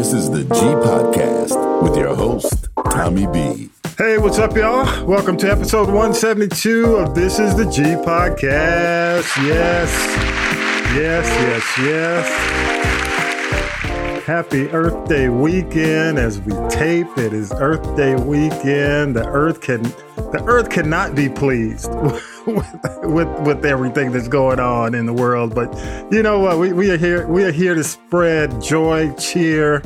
This is the G Podcast with your host, Tommy B. Hey, what's up, y'all? Welcome to episode 172 of This is the G Podcast. Yes, yes, yes, yes. Happy Earth Day weekend as we tape. It is Earth Day weekend. The Earth can the Earth cannot be pleased with, with, with everything that's going on in the world. But you know what? We, we are here. We are here to spread joy, cheer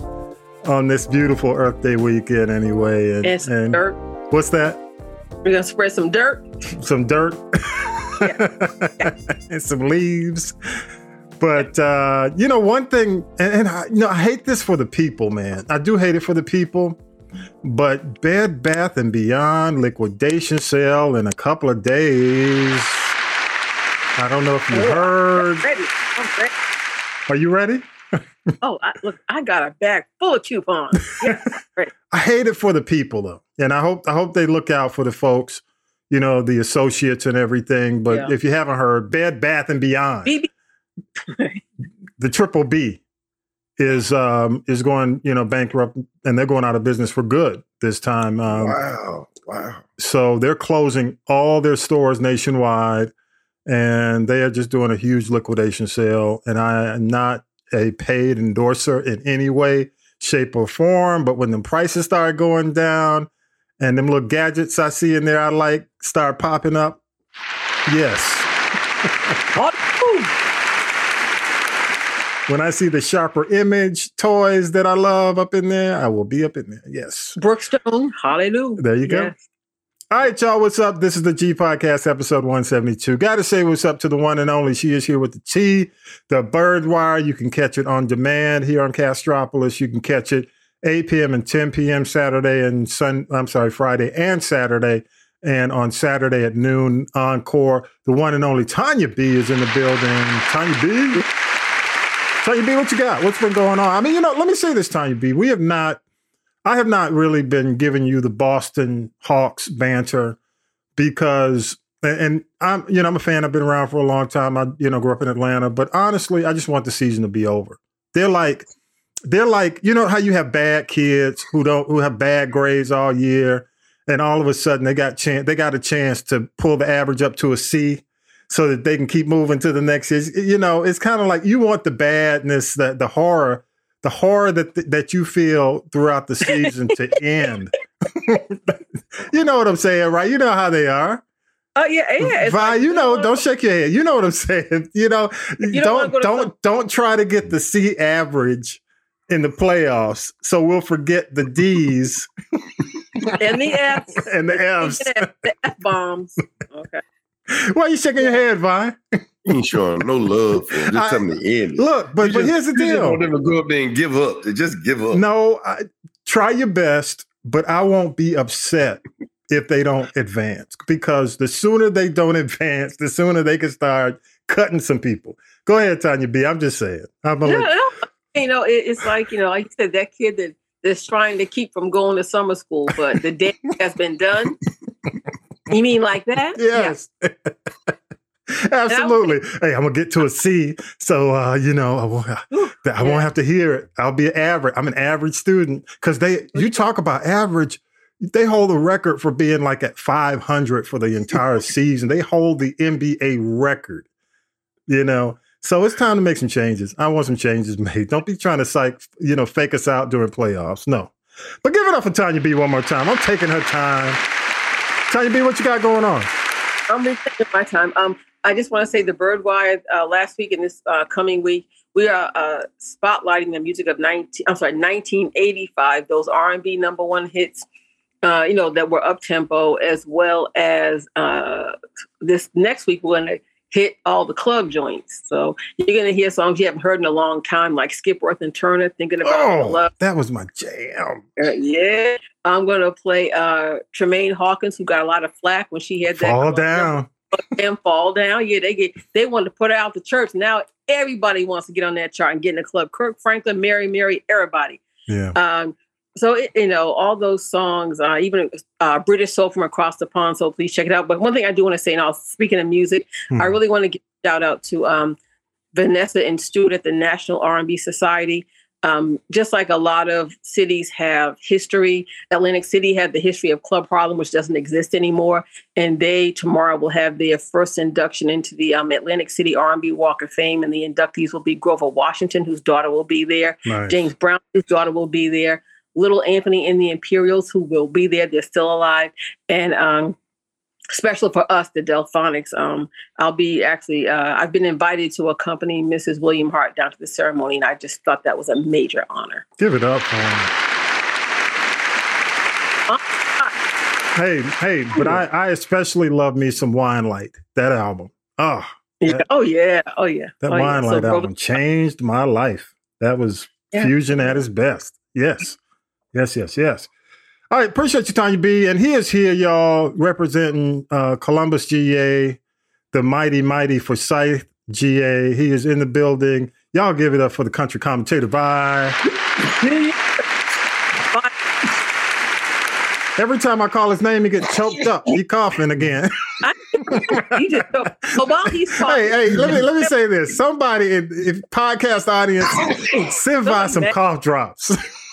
on this beautiful Earth Day weekend. Anyway, and, and, and dirt. What's that? We're gonna spread some dirt. Some dirt. and some leaves. But uh, you know, one thing, and, and I, you know, I hate this for the people, man. I do hate it for the people but Bed Bath and Beyond liquidation sale in a couple of days. I don't know if you oh, heard. I'm ready. I'm ready. Are you ready? oh, I, look, I got a bag full of coupons. Yeah, I hate it for the people though, and I hope I hope they look out for the folks, you know, the associates and everything. But yeah. if you haven't heard, Bed Bath and Beyond, the triple B is um, is going you know bankrupt and they're going out of business for good this time. Um, wow, wow! So they're closing all their stores nationwide, and they are just doing a huge liquidation sale. And I am not a paid endorser in any way, shape, or form. But when the prices start going down, and them little gadgets I see in there I like start popping up, yes. When I see the sharper image toys that I love up in there, I will be up in there. Yes. Brookstone, hallelujah. There you go. Yes. All right, y'all, what's up? This is the G Podcast, episode 172. Got to say what's up to the one and only. She is here with the T, the Byrdwire. You can catch it on demand here on Castropolis. You can catch it 8 p.m. and 10 p.m. Saturday and Sun. I'm sorry, Friday and Saturday. And on Saturday at noon, Encore. The one and only Tonya B is in the building. Tonya B. Tonya B, what you got? What's been going on? I mean, you know, let me say this, Tonya B. We have not, I have not really been giving you the Boston Hawks banter because, and I'm, you know, I'm a fan. I've been around for a long time. I, you know, grew up in Atlanta, but honestly, I just want the season to be over. They're like, they're like, you know how you have bad kids who don't, who have bad grades all year, and all of a sudden they got chance, they got a chance to pull the average up to a C so that they can keep moving to the next. You know, it's kind of like you want the badness, the the horror, the horror that that you feel throughout the season to end. you know what I'm saying, right? You know how they are. Oh yeah, yeah. Vi, like, you know, don't shake your head. You know what I'm saying. You know, you don't don't don't, don't try to get the C average in the playoffs, so we'll forget the D's and the F's and the F's, the F bombs. Okay. Why are you shaking your head, Vine? ain't showing no love for him. Just tell them to end. Look, but, but here's the deal. don't ever go up there and give up. They just give up. No, I, try your best, but I won't be upset if they don't advance because the sooner they don't advance, the sooner they can start cutting some people. Go ahead, Tanya B. I'm just saying. I'm yeah, like, you know, it, it's like you know, like you said, that kid that that's trying to keep from going to summer school, but the day has been done. You mean like that? Yes. Yeah. Absolutely. Hey, I'm gonna get to a C, so uh, you know I won't, I won't have to hear it. I'll be an average. I'm an average student because they. You talk about average. They hold the record for being like at 500 for the entire season. They hold the NBA record. You know, so it's time to make some changes. I want some changes made. Don't be trying to psych, you know, fake us out during playoffs. No, but give it up for Tonya B one more time. I'm taking her time. Tonya B, what you got going on? I'm taking my time. Um, I just want to say the Byrdwire uh, last week and this uh, coming week, we are uh, spotlighting the music of 19. I'm sorry, 1985. Those R&B number one hits, uh, you know, that were up tempo, as well as uh, this next week we're going to hit all the club joints. So you're going to hear songs you haven't heard in a long time, like Skipworth and Turner, thinking about oh, love. That was my jam. Uh, yeah, I'm going to play uh, Tramaine Hawkins, who got a lot of flack when she had that fall down. And fall down. Yeah, they get they wanted to put her out the church. Now everybody wants to get on that chart and get in the club. Kirk Franklin, Mary, Mary, everybody. Yeah. Um, so it, you know all those songs, uh, even uh, British Soul from across the pond. So please check it out. But one thing I do want to say, now speaking of music, hmm. I really want to give a shout out to um, Vanessa and Stuart at the National R&B Society. um, just like a lot of cities have history, Atlantic City had the history of Club Harlem, which doesn't exist anymore, and they tomorrow will have their first induction into the um, Atlantic City R&B Walk of Fame, and the inductees will be Grover Washington, whose daughter will be there, Nice. James Brown, whose daughter will be there, Little Anthony and the Imperials, who will be there, they're still alive, and um, special for us, the Delfonics. Um, I'll be actually, uh, I've been invited to accompany Mrs. William Hart down to the ceremony, and I just thought that was a major honor. Give it up. Hey, hey, but I, I especially love me some Winelight, that album. Oh, Yeah. Oh yeah, oh yeah, that oh. Wine So Light Grover- album changed my life. That was Yeah. fusion at its best. Yes. Yes, yes, yes. All right, appreciate you, Tonya B. And he is here, y'all, representing uh, Columbus GA, the mighty, mighty Forsyth GA. He is in the building. Y'all give it up for the country commentator. Bye. Every time I call his name, he gets choked up. He coughing again. Just so, while he's talking, hey, hey, let me let me say this. Somebody in if podcast audience send by some cough drops.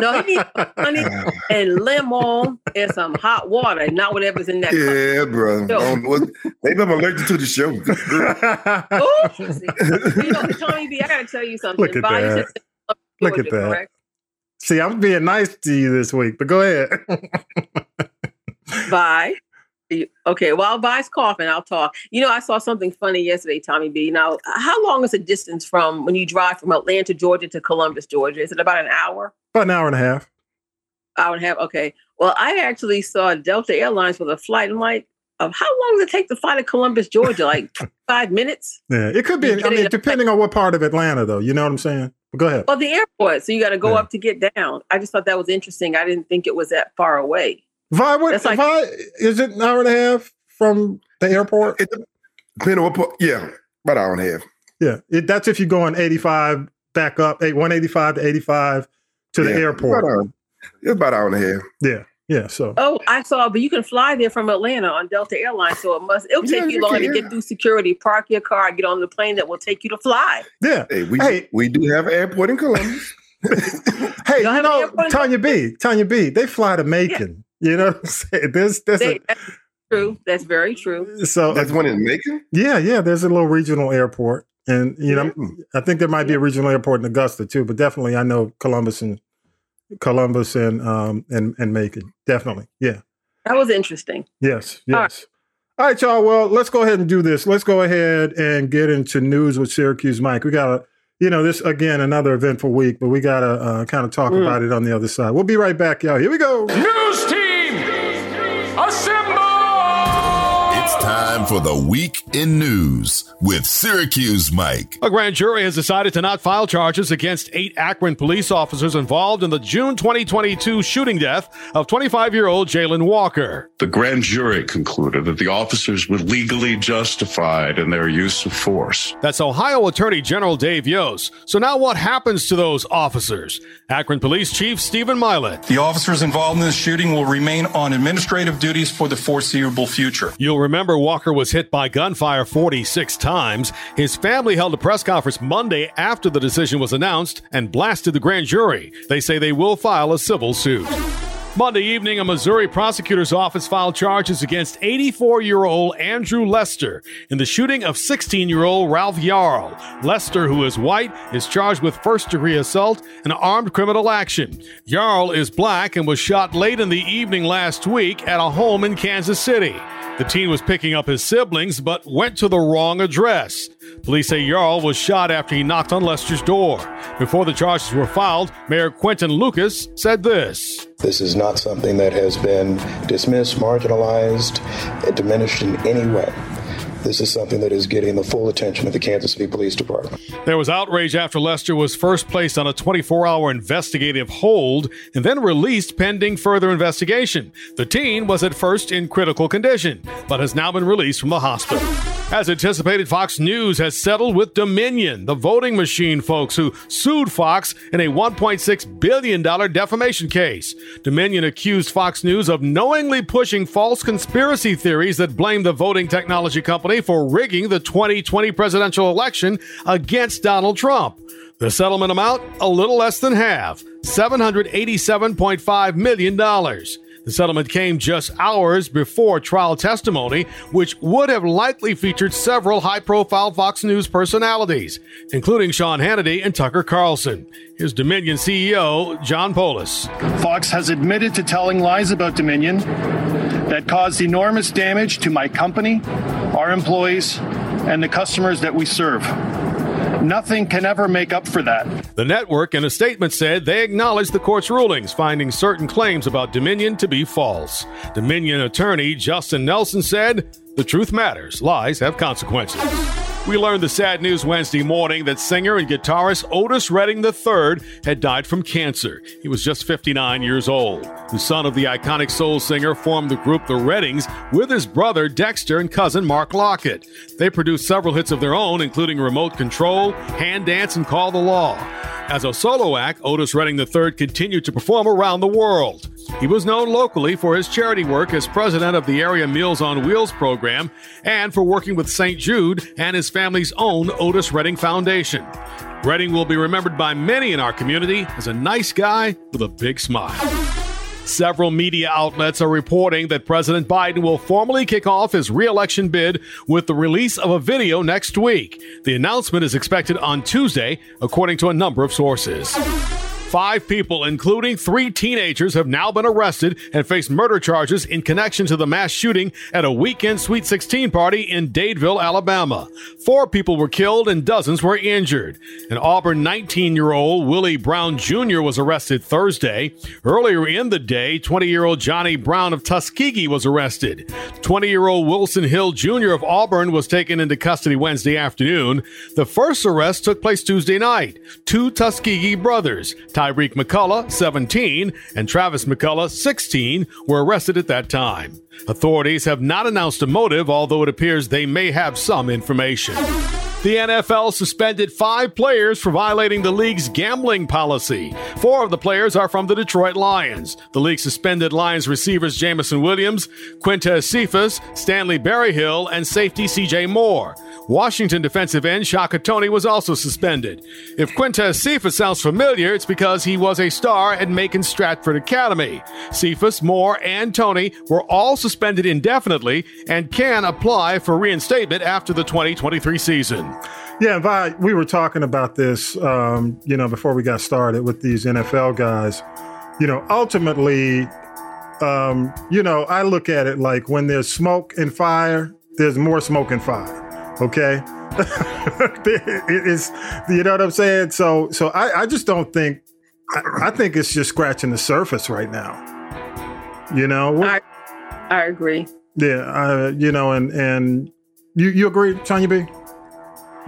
no, he needs honey and lemon and some hot water, not whatever's in that. cup. Yeah, bro. Yo. Um, what- Maybe I'm allergic to the show. Oh, see, you know, Tony B, I gotta tell you something. Look at Vi, you that. said Look at that. correct? See, I'm being nice to you this week, but go ahead. Vi. Okay, while Vi's coughing, I'll talk. You know, I saw something funny yesterday, Tommy B. Now, how long is the distance from when you drive from Atlanta, Georgia to Columbus, Georgia? Is it about an hour? About an hour and a half. Hour and a half? Okay. Well, I actually saw Delta Airlines with a flight. I'm like, of how long does it take to fly to Columbus, Georgia? Like five minutes? Yeah, it could be. I mean, depending on what part of Atlanta, though. You know what I'm saying? But go ahead. Well, the airport. So you got to go Yeah. up to get down. I just thought that was interesting. I didn't think it was that far away. Vi, what, That's like- Vi, is it an hour and a half from the airport? It depending on what part, yeah, about an hour and a half. yeah, it, that's if you're going 85 back up, eight, 185 to 85 to the airport. About an hour. It's about an hour and a half. Yeah, yeah. So Oh, I saw, but you can fly there from Atlanta on Delta Airlines. So it must, it'll take you you longer can, to get through security, park your car, get on the plane that will take you to fly. yeah. Hey, we Hey. we do have an airport in Columbus. Hey, Y'all you have an know, Tonya B, Tonya B, they fly to Macon. You know what I'm saying? There's, there's They, that's true. That's very true. so That's one in Macon. yeah, yeah. There's a little regional airport, and you know, I think there might be a regional airport in Augusta too, but definitely I know Columbus and Columbus and um and and Macon. Definitely, yeah. That was interesting. Yes, All right. yes. All right, y'all. Well, let's go ahead and do this. Let's go ahead and get into news with Syracuse Mike. We got to, you know, this again, another eventful week, but we got to uh, kind of talk Mm. about it on the other side. We'll be right back, y'all. Here we go. News team, assemble! It's time for the week in news with Syracuse Mike. A grand jury has decided to not file charges against eight Akron police officers involved in the June 2022 shooting death of 25 year old Jayland Walker. The grand jury concluded that the officers were legally justified in their use of force. That's Ohio Attorney General Dave Yost. So now what happens to those officers? Akron Police Chief Stephen Mylett. The officers involved in this shooting will remain on administrative duties for the foreseeable future. You'll remember Walker was hit by gunfire 46 times. His family held a press conference Monday after the decision was announced and blasted the grand jury. They say they will file a civil suit. Monday evening, a Missouri prosecutor's office filed charges against 84 year old Andrew Lester in the shooting of 16 year old Ralph Yarl. Lester, who is white, is charged with first degree assault and armed criminal action. Yarl is black and was shot late in the evening last week at a home in Kansas City. The teen was picking up his siblings but went to the wrong address. Police say Yarl was shot after he knocked on Lester's door. Before the charges were filed, Mayor Quentin Lucas said this. This is not something that has been dismissed, marginalized, diminished in any way. This is something that is getting the full attention of the Kansas City Police Department. There was outrage after Lester was first placed on a 24 hour investigative hold and then released pending further investigation. The teen was at first in critical condition, but has now been released from the hospital. As anticipated, Fox News has settled with Dominion, the voting machine folks who sued Fox in a $1.6 billion defamation case. Dominion accused Fox News of knowingly pushing false conspiracy theories that blame the voting technology company for rigging the 2020 presidential election against Donald Trump. The settlement amount, a little less than half $787.5 million. The settlement came just hours before trial testimony, which would have likely featured several high profile Fox News personalities, including Sean Hannity and Tucker Carlson. Here's Dominion CEO John Poulos. Fox has admitted to telling lies about Dominion that caused enormous damage to my company, our employees, and the customers that we serve. Nothing can ever make up for that. The network, in a statement, said they acknowledged the court's rulings, finding certain claims about Dominion to be false. Dominion attorney Justin Nelson said, The truth matters, lies have consequences. We learned the sad news Wednesday morning that singer and guitarist Otis Redding III had died from cancer. He was just 59 years old. The son of the iconic soul singer formed the group The Reddings with his brother Dexter and cousin Mark Lockett. They produced several hits of their own, including Remote Control, Hand Dance, and Call the Law. As a solo act, Otis Redding III continued to perform around the world. He was known locally for his charity work as president of the area Meals on Wheels program and for working with St. Jude and his family's own Otis Redding Foundation. Redding will be remembered by many in our community as a nice guy with a big smile. Several media outlets are reporting that President Biden will formally kick off his reelection bid with the release of a video next week. The announcement is expected on Tuesday, according to a number of sources. Five people, including three teenagers, have now been arrested and face murder charges in connection to the mass shooting at a weekend Sweet 16 party in Dadeville, Alabama. Four people were killed and dozens were injured. An Auburn 19 year old Willie Brown Jr. was arrested Thursday. Earlier in the day, 20 year old Johnny Brown of Tuskegee was arrested. 20 year old Wilson Hill Jr. of Auburn was taken into custody Wednesday afternoon. The first arrest took place Tuesday night. Two Tuskegee brothers, Tyreek McCullough, 17, and Travis McCullough, 16, were arrested at that time. Authorities have not announced a motive, although it appears they may have some information. The NFL suspended five players for violating the league's gambling policy. Four of the players are from the Detroit Lions. The league suspended Lions receivers Jameson Williams, Quintez Cephus, Stanley Berryhill, and safety CJ Moore. Washington defensive end Shaka Toney was also suspended. If Quintez Cephus sounds familiar, it's because he was a star at Macon Stratford Academy. Cephus, Moore, and Toney were all suspended indefinitely and can apply for reinstatement after the 2023 season. Yeah, and Vi, we were talking about this, um, you know, before we got started with these NFL guys. You know, ultimately, um, you know, I look at it like when there's smoke and fire, there's more smoke and fire. Okay, it is, you know what I'm saying? So, so I, I just don't think. I, I think it's just scratching the surface right now. You know, I, I agree. Yeah, uh, you know, and and you you agree, Tonya B,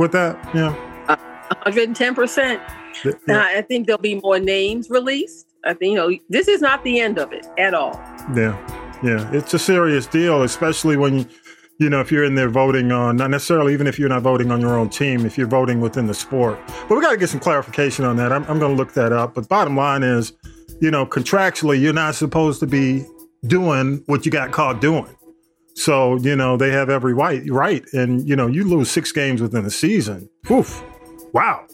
with that? Yeah, uh, 110 percent. Yeah. I think there'll be more names released. I think you know this is not the end of it at all. Yeah, yeah, it's a serious deal, especially when you, you know, if you're in there voting on, not necessarily even if you're not voting on your own team, if you're voting within the sport. But we got to get some clarification on that. I'm, I'm going to look that up. But bottom line is, you know, contractually, you're not supposed to be doing what you got caught doing. So, you know, they have every right, right. And, you know, you lose six games within a season. Oof. Wow.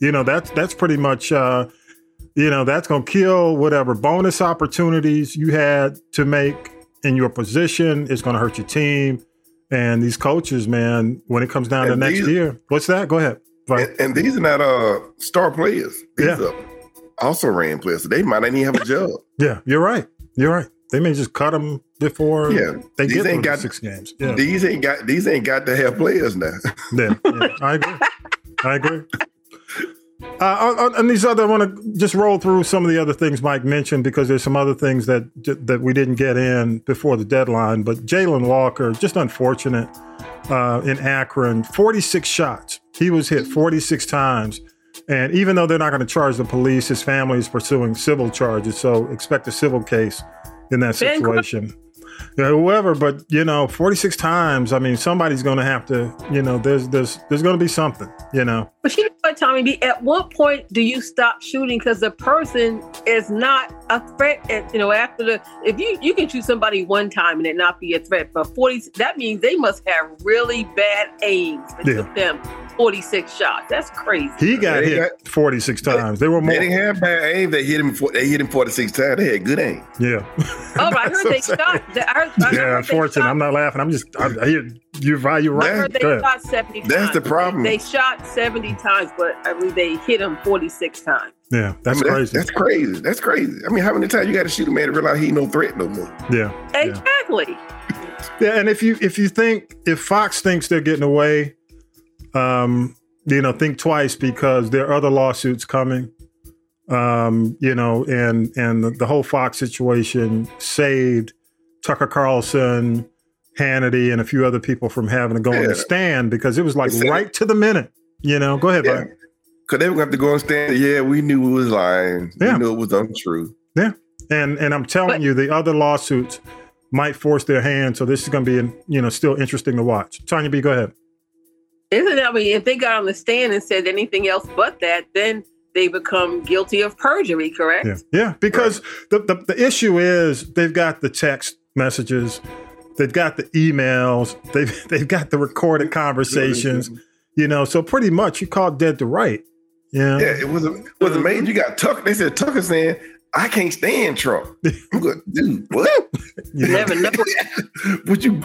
You know, that's, that's pretty much, uh, you know, that's going to kill whatever bonus opportunities you had to make in your position. It's going to hurt your team. And these coaches, man, when it comes down to And next these- year, what's that? Go ahead. And, and these are not uh star players. These Yeah. are also ran players. So they might not even have a job. Yeah, you're right. You're right. They may just cut them before Yeah, they these get ain't got- six games. Yeah. These ain't got these ain't got to have players now. Yeah, yeah, I agree. I agree. Uh, on, on- on these other, I want to just roll through some of the other things Mike mentioned because there's some other things that that we didn't get in before the deadline. But Jayland Walker, just unfortunate uh, in Akron, 46 shots. He was hit 46 times. And even though they're not going to charge the police, his family is pursuing civil charges. So expect a civil case in that Ben Cro- situation. Yeah, whoever, but you know, 46 times. I mean, somebody's going to have to, you know, there's there's there's going to be something, you know. But you know what? Tommy B, at what point do you stop shooting because the person is not a threat? At, you know, after the if you you can shoot somebody one time and it not be a threat, but forty that means they must have really bad aims Yeah. them forty six shots. That's crazy. He got They hit 46 times. They were more. They more. didn't have bad aim. They hit him. For, they hit him forty six times. They had good aim. Yeah. Oh, but I heard they shot. I heard, I heard Yeah, they unfortunate. I'm not laughing. I'm just, I, I hear you, right. You're I right. heard they Go shot 70 That's times. the problem. They, they shot 70 times, but I believe they hit him 46 times. Yeah, that's I mean, crazy. That's crazy. That's crazy. I mean, how many times you got to shoot a man to realize he ain't no threat no more? yeah. Exactly. Yeah, and if you if you think if Fox thinks they're getting away, um, you know, think twice because there are other lawsuits coming. Um, you know, and and the, the whole Fox situation saved Tucker Carlson, Hannity, and a few other people from having to go on the stand because it was like It's right to the minute. You know, go ahead, Yeah. Brian. Because they were going to have to go and stand. Yeah, we knew it was lying. Yeah. We knew it was untrue. Yeah, and and I'm telling But- you, the other lawsuits might force their hand. So this is going to be, you know, still interesting to watch. Tonya B, go ahead. Isn't it? I mean, if they got on the stand and said anything else but that, then they become guilty of perjury, correct? Yeah, yeah. Because the, the the issue is they've got the text messages, they've got the emails, they've they've got the recorded conversations. You know, so pretty much you call dead to right. Yeah, Yeah, it was it was amazing. You got Tucker. They said Tucker saying, "I can't stand Trump." I'm good, dude. What? You never know. Would you?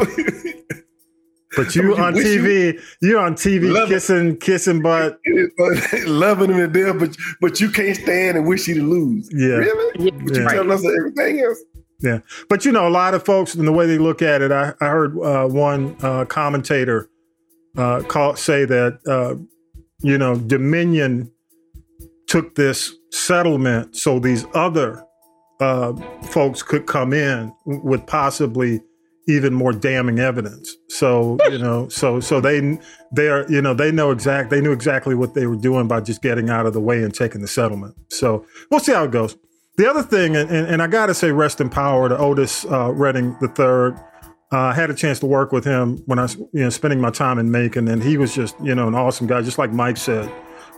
But you Would on wish you- TV, you, are on TV Love it. kissing kissing butt. loving him to death, but but you can't stand and wish you to lose. Yeah. really? Yeah. But you Yeah. telling us everything else. Yeah, but you know, a lot of folks and the way they look at it. I, I heard uh, one uh, commentator uh, call say that uh, you know Dominion took this settlement so these other uh, folks could come in with possibly even more damning evidence. So you know, so so they they are you know they know exact they knew exactly what they were doing by just getting out of the way and taking the settlement. So we'll see how it goes. The other thing, and, and, and I got to say, rest in power to Otis uh, Redding the third. Uh, I had a chance to work with him when I was, you know, spending my time in Macon, and he was just, you know, an awesome guy, just like Mike said.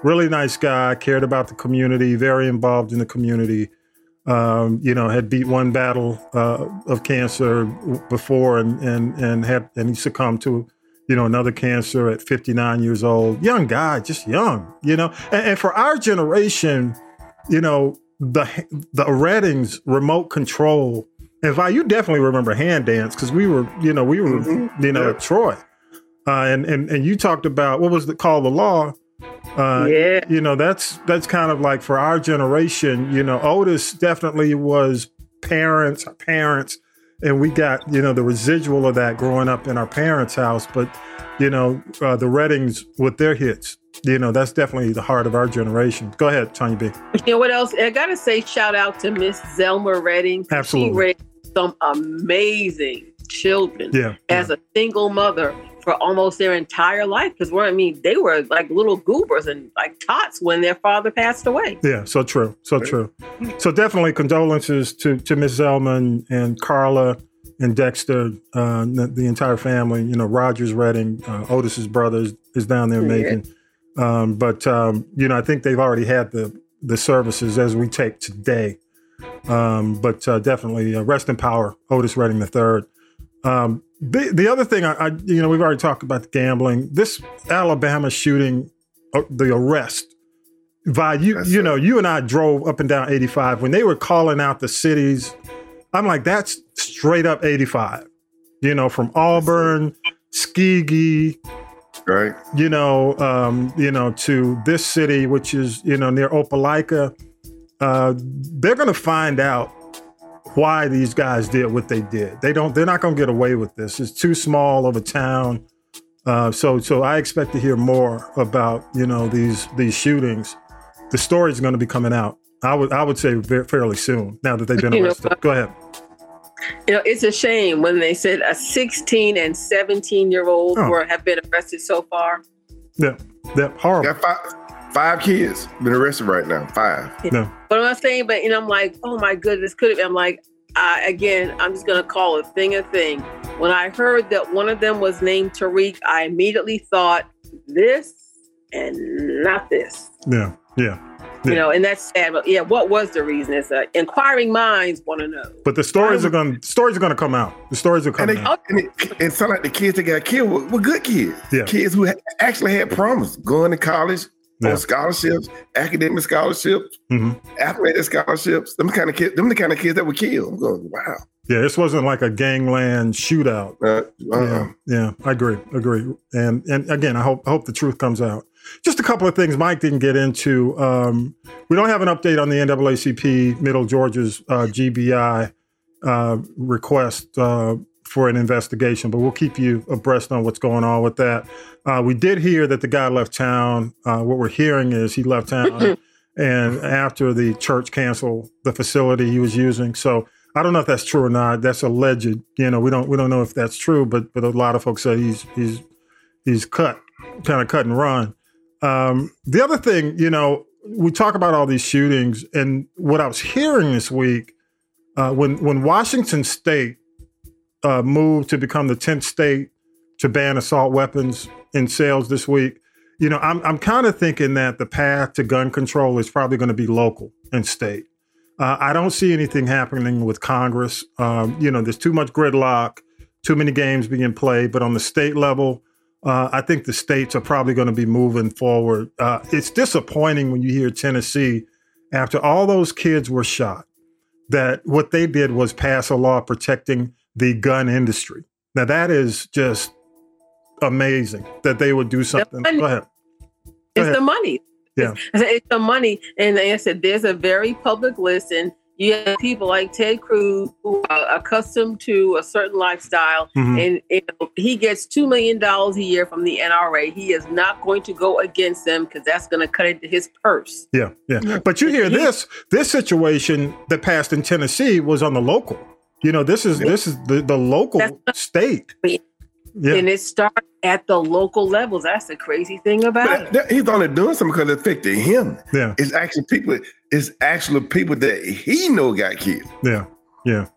Really nice guy, cared about the community, very involved in the community. Um, you know, had beat one battle uh, of cancer before, and and and had and he succumbed to, you know, another cancer at 59 years old. Young guy, just young, you know. And, and for our generation, you know, the the Reddings remote control. And Vi, you definitely remember hand dance because we were, you know, we were, Mhm. you know, Yeah. at Troy, uh, and and and you talked about what was the called the law. Uh, Yeah. you know, that's that's kind of like for our generation. You know, Otis definitely was parents, parents, and we got you know the residual of that growing up in our parents' house. But you know, uh, the Reddings with their hits, you know, that's definitely the heart of our generation. Go ahead, Tonya B. You know what else? I gotta say, shout out to Miss Zelma Redding. Absolutely. She raised some amazing children Yeah, as a single mother for almost their entire life. Because we're I mean, they were like little goobers and like tots when their father passed away. Yeah, so true, so true. So definitely condolences to to Miss Zelman and Carla and Dexter, uh, the, the entire family. You know, Rogers Redding, uh, Otis's brother is, is down there making. Um, but um, you know, I think they've already had the the services as we take today. Um, but uh, definitely uh, rest in power, Otis Redding the third. Um, the the other thing, I, I you know, we've already talked about gambling. This Alabama shooting, uh, the arrest. Vi, you That's you it. know, you and I drove up and down 85 when they were calling out the cities. I'm like, that's straight up 85. You know, from Auburn, Skegee, Right? you know, um, you know, to this city, which is you know near Opelika. Uh, they're going to find out why these guys did what they did. They don't. They're not going to get away with this. It's too small of a town. Uh, so, so I expect to hear more about you know these these shootings. The story's going to be coming out. I would I would say ve- fairly soon. Now that they've been You know arrested. what? Go ahead. You know, it's a shame when they said a 16 and 17 year old Oh. were have been arrested so far. Yeah, yeah, horrible. Got five five kids been arrested right now. Five. No, But I'm not saying, but you know, I'm like, oh my goodness, could have. I'm like, I, again, I'm just gonna call a thing a thing. When I heard that one of them was named Tariq, I immediately thought this and not this. Yeah, yeah. You know, and that's sad. But yeah, what was the reason? It's uh, inquiring minds want to know. But the stories are going. to Stories are going to come out. The stories are And, coming they, out. and it, it sound like the kids that got killed were, were good kids. Yeah. Kids who ha- actually had promise, going to college Yeah. on scholarships, academic scholarships, Mhm. athletic scholarships. Them kind of kids, them the kind of kids that were killed. I'm going, wow. Yeah, this wasn't like a gangland shootout. Uh, uh, Yeah, yeah, I agree, agree. And and again, I hope I hope the truth comes out. Just a couple of things Mike didn't get into. Um, we don't have an update on the NAACP Middle Georgia's uh, GBI uh, request uh, for an investigation, but we'll keep you abreast on what's going on with that. Uh, we did hear that the guy left town. Uh, what we're hearing is he left town, and after the church canceled the facility he was using, so. I don't know if that's true or not. That's alleged. You know, we don't we don't know if that's true, but but a lot of folks say he's he's he's cut, kind of cut and run. Um, the other thing, you know, we talk about all these shootings, and what I was hearing this week uh, when when Washington State uh, moved to become the tenth state to ban assault weapons in sales this week. You know, I'm I'm kind of thinking that the path to gun control is probably going to be local and state. Uh, I don't see anything happening with Congress. Um, you know, there's too much gridlock, too many games being played. But on the state level, uh, I think the states are probably going to be moving forward. Uh, it's disappointing when you hear Tennessee, after all those kids were shot, that what they did was pass a law protecting the gun industry. Now, that is just amazing that they would do something. Go ahead. Go It's ahead. the money. Yeah. I said, It's the money. And like I said, there's a very public list, and you have people like Ted Cruz who are accustomed to a certain lifestyle, Mhm. and, and he gets $2 million a year from the NRA. He is not going to go against them because that's going to cut into his purse. Yeah, yeah. But you hear this this situation that passed in Tennessee was on the local. You know, this is this is the, the local That's- state. Yeah. And it starts at the local levels. That's the crazy thing about But it. he's only doing something because it affected him. Yeah. It's actually people. It's actually people that he know got killed. Yeah. Yeah.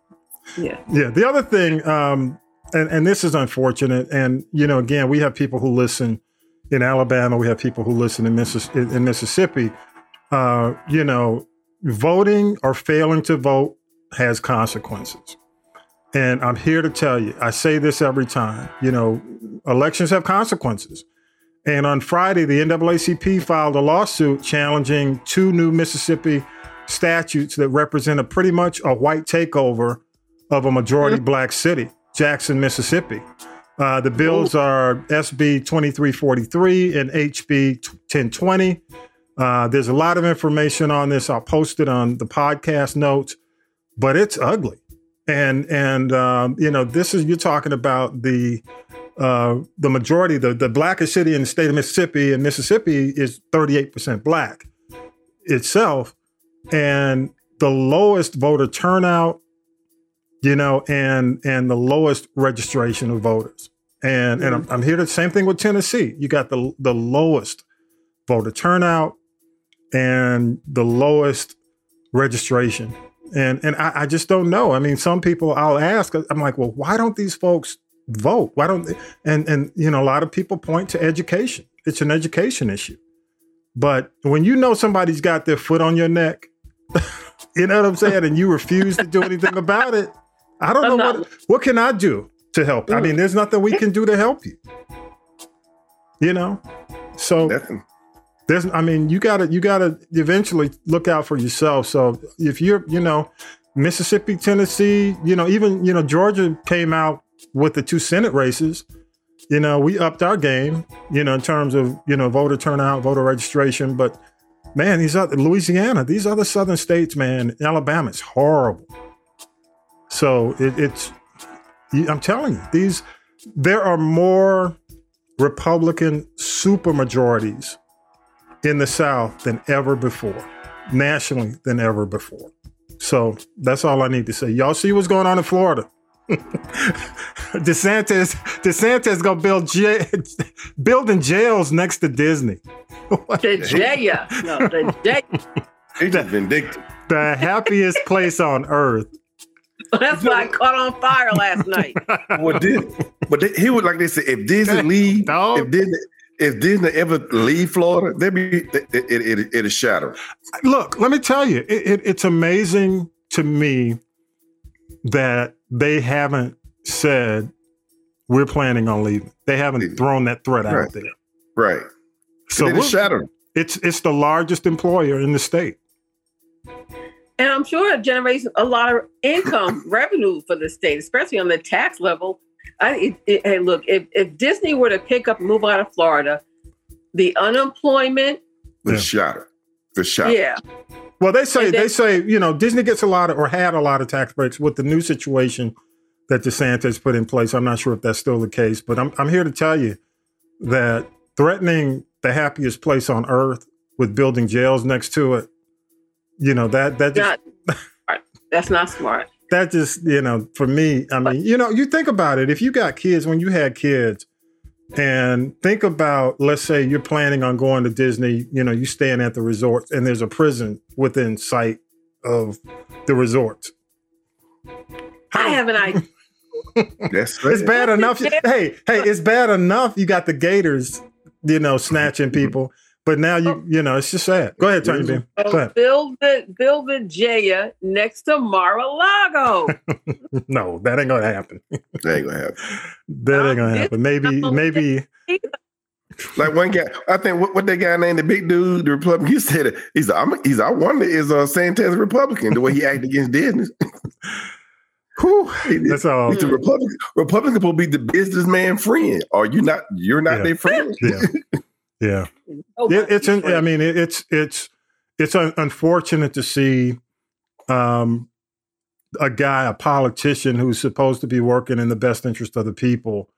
Yeah. Yeah. The other thing, um, and, and this is unfortunate, and you know, again, we have people who listen in Alabama, we have people who listen in, Missis- in, in Mississippi. Uh, you know, voting or failing to vote has consequences. And I'm here to tell you, I say this every time, you know, elections have consequences. And on Friday, the NAACP filed a lawsuit challenging two new Mississippi statutes that represent a pretty much a white takeover of a majority black city, Jackson, Mississippi. Uh, the bills are SB 2343 and HB 1020. Uh, there's a lot of information on this. I'll post it on the podcast notes, but it's ugly. And and um, you know this is you're talking about the uh, the majority, the the blackest city in the state of Mississippi, and Mississippi is 38 percent black itself, and the lowest voter turnout, you know, and and the lowest registration of voters. And and I'm, I'm here to same thing with Tennessee. You got the the lowest voter turnout and the lowest registration. And and I, I just don't know. I mean, some people I'll ask. I'm like, well, why don't these folks vote? Why don't they? And and you know, a lot of people point to education. It's an education issue. But when you know somebody's got their foot on your neck, you know what I'm saying, and you refuse to do anything about it, I don't know I'm not- what what can I do to help. I mean, there's nothing we can do to help you. You know, so Nothing. There's i mean you gotta you gotta eventually look out for yourself. So if you're you know mississippi tennessee you know even you know georgia came out with the two senate races you know we upped our game you know in terms of you know voter turnout voter registration. But man these other louisiana these other southern states man alabama is horrible. So it, it's i'm telling you these there are more republican supermajorities in the South than ever before, nationally than ever before. So that's all I need to say. Y'all see what's going on in Florida? DeSantis, DeSantis gonna build ja- building jails next to Disney. The Jaya. No, the Jaya. He just vindictive. the happiest place on earth. That's why I caught on fire last night. Well, did but they, he would like they said if Disney leave, Dog. if Disney if Disney ever leave Florida, they'd be it it, it, it is shattered. Look, let me tell you, it, it, it's amazing to me that they haven't said we're planning on leaving. They haven't thrown that threat out there. Right. So it we're- shattered. it's it's the largest employer in the state. And I'm sure it generates a lot of income revenue for the state, especially on the tax level. I, it, it, hey, look, if, if Disney were to pick up and move out of Florida, the unemployment, The shatter, The shatter. yeah, Well, they say And then- they say you know Disney gets a lot of or had a lot of tax breaks with the new situation that DeSantis put in place. I'm not sure if that's still the case, but I'm I'm here to tell you that threatening the happiest place on earth with building jails next to it, you know that that just not, that's not smart. That just you know for me i mean you know you think about it. If you got kids when you had kids and think about let's say you're planning on going to disney you know you staying at the resort and there's a prison within sight of the resort I have an idea. That's it's bad enough. hey hey it's bad enough you got the gators you know snatching people but now you you know it's just sad go ahead tony beam go ahead build the build the Jaya next to Mar-a-Lago. no that ain't gonna happen That ain't gonna happen. that ain't gonna happen maybe maybe Like one guy, I think what, what that guy named the big dude, the Republican, he said it. He's I'm, he's I wonder is uh Santa's Republican the way he acted against Disney. Whew, that's all He's a Republican. Republican supposed to be the businessman friend. Are you not? You're not Yeah. their friend. yeah yeah Oh, It, it's that's in, I mean it, it's it's it's un- unfortunate to see um, a guy, a politician who's supposed to be working in the best interest of the people,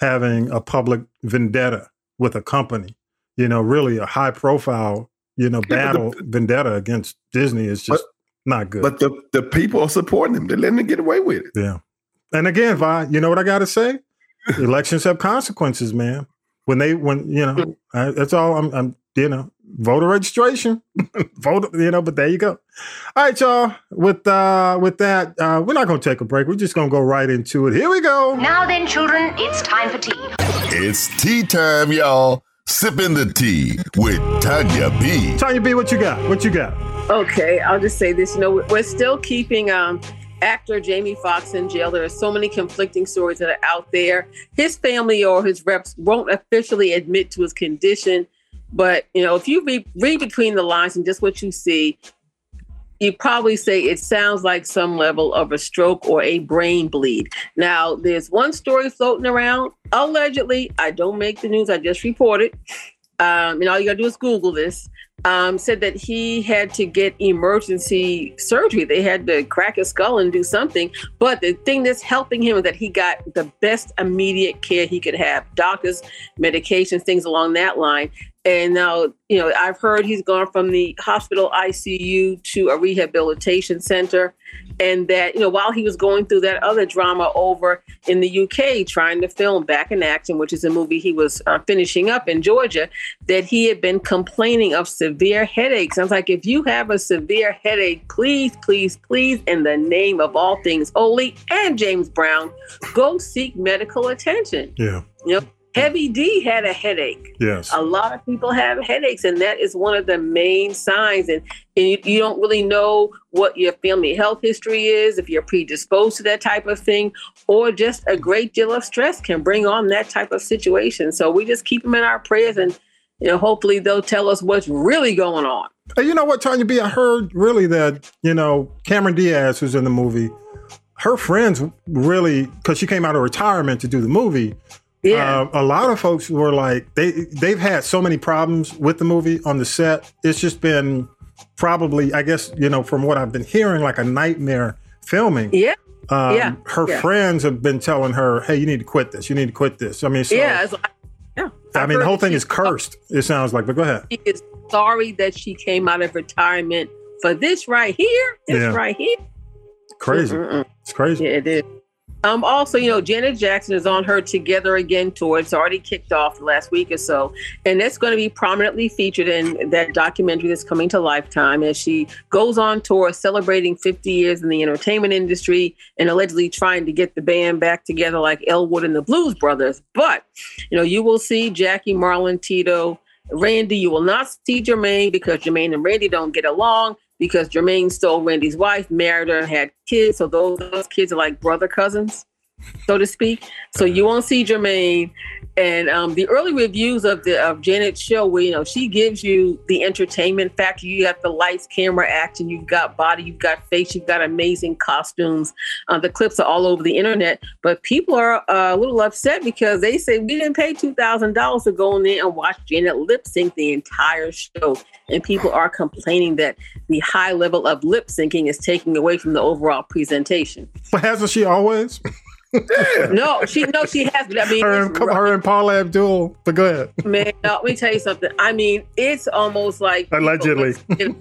having a public vendetta with a company. You know, really a high profile, you know, Yeah, but battle vendetta against Disney is just not good. But the, the people are supporting him. They're letting him get away with it. yeah. And again, Vi, you know what I got to say? Elections have consequences, man. When they, when you know, I, that's all. I'm, I'm, you know, voter registration, vote. You know, but there you go. All right, y'all. With uh, with that, uh, we're not going to take a break. We're just going to go right into it. Here we go. Now then, children, it's time for tea. It's tea time, y'all. Sipping the tea with Tonya B. Tonya B, what you got? What you got? Okay, I'll just say this. You know, we're still keeping um, actor Jamie Foxx in jail. There are so many conflicting stories that are out there. His family or his reps won't officially admit to his condition, but you know, if you read, between the lines and just what you see, you probably say it sounds like some level of a stroke or a brain bleed. Now, there's one story floating around. Allegedly, I don't make the news. I just report it. Um, and all you gotta do is Google this. Um, said that he had to get emergency surgery. They had to crack his skull and do something. But the thing that's helping him is that he got the best immediate care he could have doctors, medications, things along that line. And now, you know, I've heard he's gone from the hospital ICU to a rehabilitation center. And that, you know, while he was going through that other drama over in the UK, trying to film Back in Action, which is a movie he was uh, finishing up in Georgia, that he had been complaining of severe headaches. I was like, if you have a severe headache, please, please, please, in the name of all things holy and James Brown, go seek medical attention. Yeah. You know, Heavy D had a headache. Yes. A lot of people have headaches, and that is one of the main signs. And, and you, you don't really know what your family health history is, if you're predisposed to that type of thing, or just a great deal of stress can bring on that type of situation. So we just keep them in our prayers, and you know, hopefully they'll tell us what's really going on. Hey, you know what, Tonya B? I heard really that you know Cameron Diaz, who's in the movie, her friends really because she came out of retirement to do the movie. Yeah. Uh, a lot of folks were like they they've had so many problems with the movie on the set. It's just been probably, I guess, you know, from what I've been hearing, like a nightmare filming. Yeah. Um, Yeah. Her Yeah. friends have been telling her, "Hey, you need to quit this. You need to quit this." I mean, so, yeah, like, yeah. I mean, the whole thing is cursed. It sounds like, but go ahead. She is sorry that she came out of retirement for this right here. This Yeah. right here. Crazy. Mm-mm-mm. It's crazy. Yeah, it is. Um, also, you know, Janet Jackson is on her Together Again tour. It's already kicked off the last week or so, and that's going to be prominently featured in that documentary that's coming to Lifetime as she goes on tour celebrating 50 years in the entertainment industry and allegedly trying to get the band back together like Elwood and the Blues Brothers. But, you know, you will see Jackie, Marlon, Tito, Randy. You will not see Jermaine because Jermaine and Randy don't get along because Jermaine stole Randy's wife, married her, had kids. So those, those kids are like brother cousins, so to speak. So you won't see Jermaine. And um, the early reviews of the of Janet's show, where you know she gives you the entertainment factor. You got the lights, camera, action. You've got body. You've got face. You've got amazing costumes. Uh, the clips are all over the internet. But people are uh, a little upset because they say we didn't pay two thousand dollars to go in there and watch Janet lip sync the entire show. And people are complaining that the high level of lip syncing is taking away from the overall presentation. But hasn't she always? no, she no, she has. I mean, her, and, her and Paula Abdul. But go ahead. Man, no, let me tell you something. I mean, it's almost like allegedly.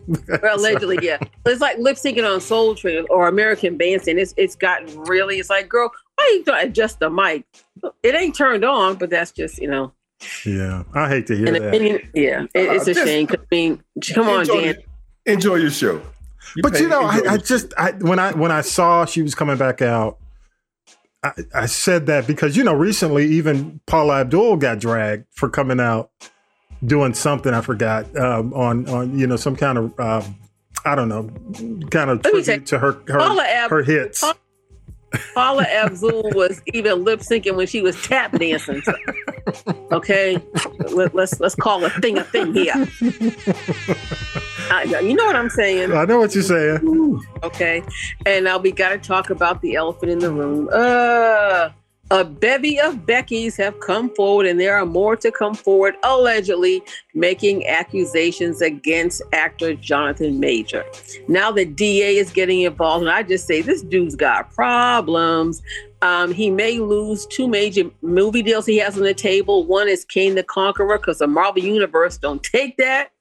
allegedly, yeah. It's like lip syncing on Soul Train or American Bandstand. It's it's gotten really. It's like, girl, why are you trying to adjust the mic? It ain't turned on, but that's just you know. Yeah, I hate to hear that. Opinion, yeah, it, it's a uh, shame. I mean, come on, Dan. enjoy your show. You but you know, I, I, just I, when I when I saw she was coming back out, I, I, said that because you know recently even Paula Abdul got dragged for coming out doing something I forgot um, on on you know some kind of uh, I don't know kind of tribute to her her, Ab- her hits. Paula Abdul was even lip syncing when she was tap dancing. okay, Let, us let's, let's call a thing a thing here. I, you know what I'm saying? I know what you're saying. Okay, and now we got to talk about the elephant in the room. Uh, a bevy of Beckys have come forward, and there are more to come forward, allegedly making accusations against actor Jonathan Major. Now the DA is getting involved, and I just say this dude's got problems. Um, he may lose two major movie deals he has on the table. One is Kang the Conqueror, because the Marvel Universe don't take that.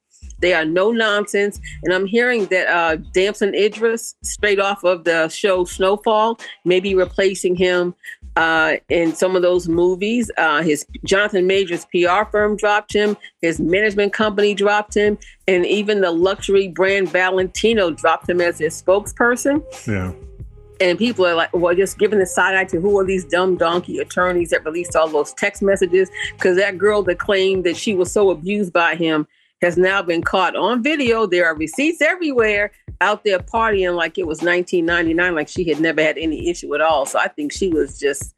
They are no nonsense. And I'm hearing that uh, Damson Idris, straight off of the show Snowfall, may be replacing him uh, in some of those movies. Uh, his Jonathan Major's PR firm dropped him. His management company dropped him, and even the luxury brand Valentino dropped him as his spokesperson. Yeah. And people are like, well, just giving the side eye to who are these dumb donkey attorneys that released all those text messages? Because that girl that claimed that she was so abused by him has now been caught on video. There are receipts everywhere out there partying like it was 1999, like she had never had any issue at all. So I think she was just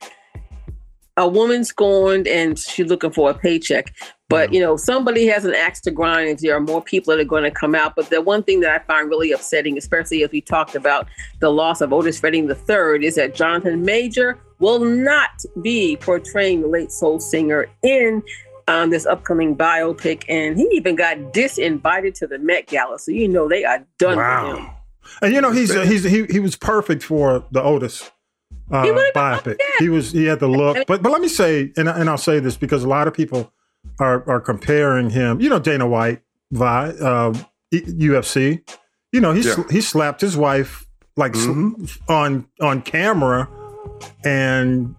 a woman scorned and she's looking for a paycheck. But you know, somebody has an axe to grind if there are more people that are going to come out. But the one thing that I find really upsetting, especially as we talked about the loss of Otis Redding III, is that Jonathan Major will not be portraying the late soul singer in on this upcoming biopic, and he even got disinvited to the Met Gala. So you know they are done wow. with him. And you know he's he's he he was perfect for the Otis uh, biopic. He was he had the look, but but let me say, and and I'll say this because a lot of people are are comparing him. You know Dana White, Vi, uh, UFC. You know he yeah. he slapped his wife like mm-hmm. on on camera, and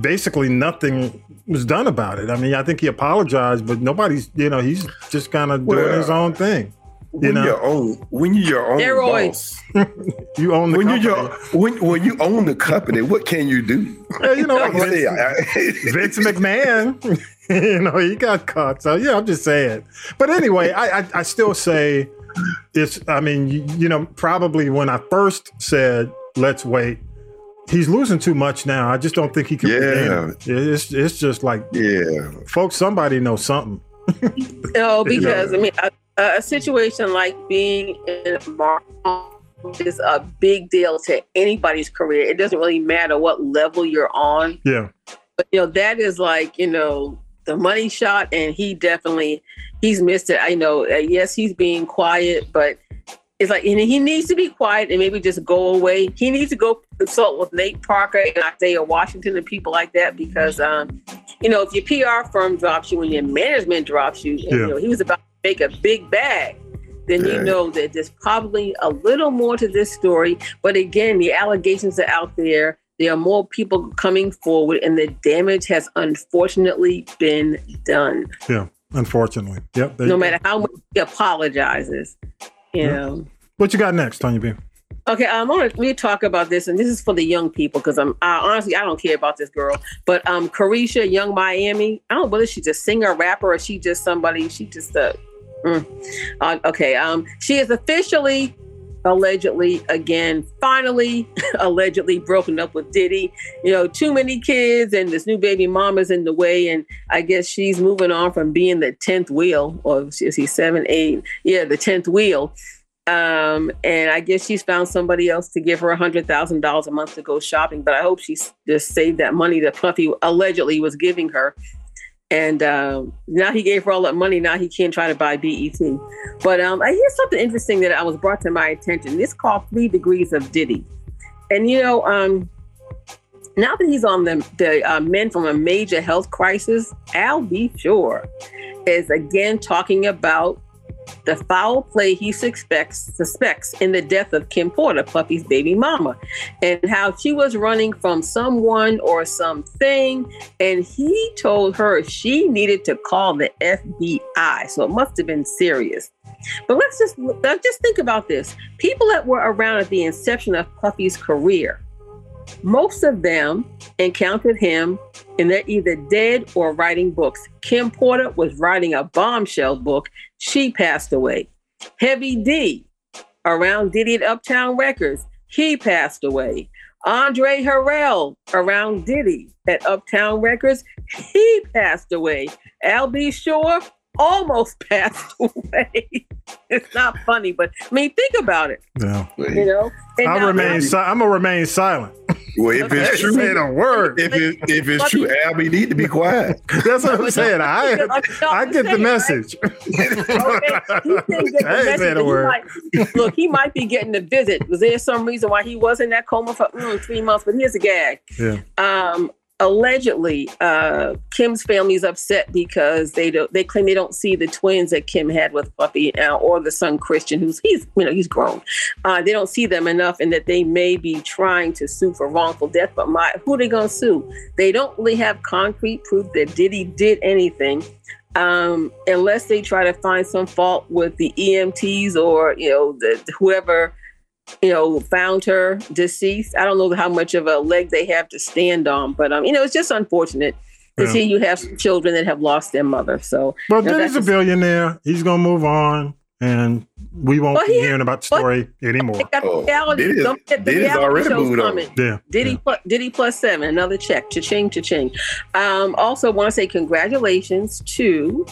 basically nothing was done about it. I mean, I think he apologized, but nobody's, you know, he's just kind of doing his own thing. You when know? you own when you're your own Steroids. boss, you own the when company. you your, when when you own the company, what can you do? Yeah, you know, Vince, Vince McMahon, you know, he got caught. So yeah, I'm just saying. But anyway, I I, I still say it's. I mean, you, you know, probably when I first said let's wait he's losing too much now. I just don't think he can. Yeah, it's it's just like yeah, folks. Somebody knows something. no, because I mean, a, a, situation like being in a market is a big deal to anybody's career. It doesn't really matter what level you're on. Yeah, but you know that is like you know the money shot, and he definitely he's missed it. I know. Uh, yes, he's being quiet, but it's like and he needs to be quiet and maybe just go away. He needs to go consult with Nate Parker and Isaiah Washington and people like that because um, you know, if your PR firm drops you and your management drops you, and, yeah. you know, he was about to make a big bag, then you know that there's probably a little more to this story. But again, the allegations are out there. there are more people coming forward, and the damage has unfortunately been done. Yeah, unfortunately. Yep. No matter how much he apologizes, you know. What you got next, Tonya B? Okay, um, I want to talk about this, and this is for the young people because I'm uh, honestly I don't care about this girl, but um, Caresha Yung Miami. I don't know whether she's a singer, rapper, or she just somebody. She just uh, mm. uh okay. Um, she is officially, allegedly, again, finally, allegedly broken up with Diddy. You know, too many kids, and this new baby mama's in the way, and I guess she's moving on from being the tenth wheel, or is he seven, eight? Yeah, the tenth wheel um, and I guess she's found somebody else to give her a hundred thousand dollars a month to go shopping. But I hope she's just saved that money that Puffy allegedly was giving her. And um, now he gave her all that money. Now he can't try to buy BET. But um, I hear something interesting that I was brought to my attention. This called Three Degrees of Diddy. And you know, um, now that he's on the the uh, men from a major health crisis, Al B. Sure is again talking about the foul play he suspects suspects in the death of Kim Porter, Puffy's baby mama, and how she was running from someone or something, and he told her she needed to call the FBI. So it must have been serious. But let's just just think about this. People that were around at the inception of Puffy's career, most of them encountered him and they're either dead or writing books. Kim Porter was writing a bombshell book. She passed away. Heavy D, around Diddy at Uptown Records, he passed away. Andre Harrell, around Diddy at Uptown Records, he passed away. Al B. Sure, almost passed away. it's not funny, but I mean, think about it. Yeah. You know, and I remain. Si- I'm gonna remain silent. Well, if it's true, say a word. If it, if it's true, Al B. need to be quiet. That's what I'm saying. I I get the message. I say a word. Might, look, he might be getting a visit. Was there some reason why he was in that coma for mm, three months? But here's a gag. Yeah. Um, allegedly uh, kim's family is upset because they don't they claim they don't see the twins that kim had with Puffy, or the son christian who's he's you know he's grown. Uh, they don't see them enough and that they may be trying to sue for wrongful death but my who are they to sue? They don't really have concrete proof that diddy did anything um, unless they try to find some fault with the emts or you know the whoever you know, found her deceased. I don't know how much of a leg they have to stand on, but um, you know, it's just unfortunate to yeah. see you have children that have lost their mother. So, well, you know, he's a billionaire. He's gonna move on, and we won't well, be hearing about the story anymore. Oh, reality, Diddy is, Diddy's already moved coming. on. Yeah, Diddy, yeah. Plus, Diddy plus seven, another check, cha-ching, cha-ching. Um, also, want to say congratulations to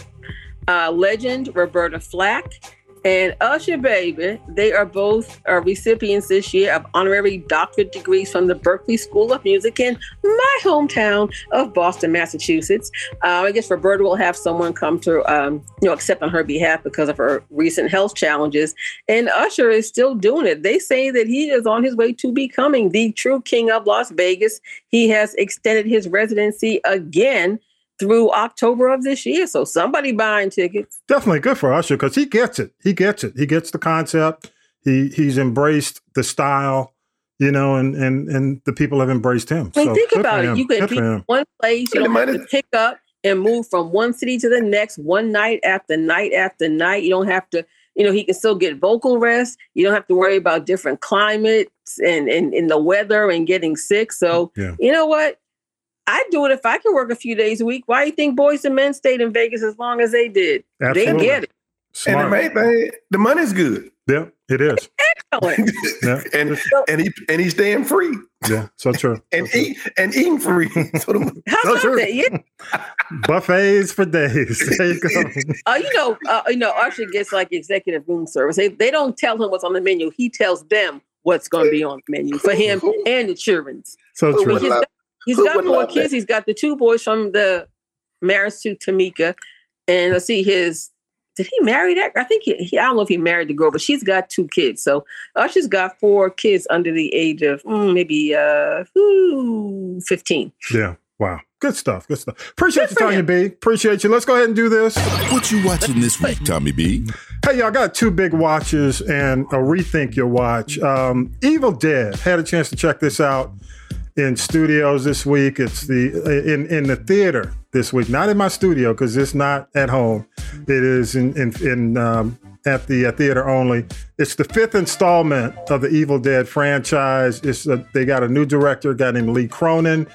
uh, legend Roberta Flack and Usher Baby, they are both uh, recipients this year of honorary doctorate degrees from the Berklee School of Music in my hometown of Boston, Massachusetts. Uh, I guess Roberta will have someone come to, um, you know, accept on her behalf because of her recent health challenges. And Usher is still doing it. They say that he is on his way to becoming the true king of Las Vegas. He has extended his residency again through October of this year. So somebody buying tickets. Definitely good for Usher because he gets it. He gets it. He gets the concept. He he's embraced the style, you know, and and and the people have embraced him. I mean, so think about it. You can be in one place, you don't have to pick up and move from one city to the next, one night after night after night. You don't have to, you know, he can still get vocal rest. You don't have to worry about different climates and and, and the weather and getting sick. So yeah. you know what? I'd do it if I could work a few days a week. Why do you think boys and Men stayed in Vegas as long as they did? Absolutely. They get it. Smart. And the main thing, the money's good. Yeah, it is. Excellent. yeah. and and he and he's staying free. Yeah, so true. and so eat and eating free. So, the, How so about true. that? Yeah. Buffets for days. There you go. Uh, you know, uh, you know, Usher gets like executive room service. They, they don't tell him what's on the menu. He tells them what's going to be on the menu for him and the children's. So true. He's got, he's Who got four kids. that? He's got the two boys from the marriage to Tamika, and let's see his. Did he marry that? I think he, he. I don't know if he married the girl, but she's got two kids. So Usher's got four kids under the age of mm, maybe uh, ooh, fifteen. Yeah. Wow. Good stuff. Good stuff. Appreciate Good you, Tommy Tonya him. B. Appreciate you. Let's go ahead and do this. What you watching this week, Tommy B? Hey, y'all got two big watches and a rethink your watch. Um, Evil Dead. Had a chance to check this out. In studios this week. It's the in in the theater this week, not in my studio because it's not at home. It is in in, in um, at the uh, theater only. It's the fifth installment of the Evil Dead franchise. It's a, they got a new director, a guy named Lee Cronin.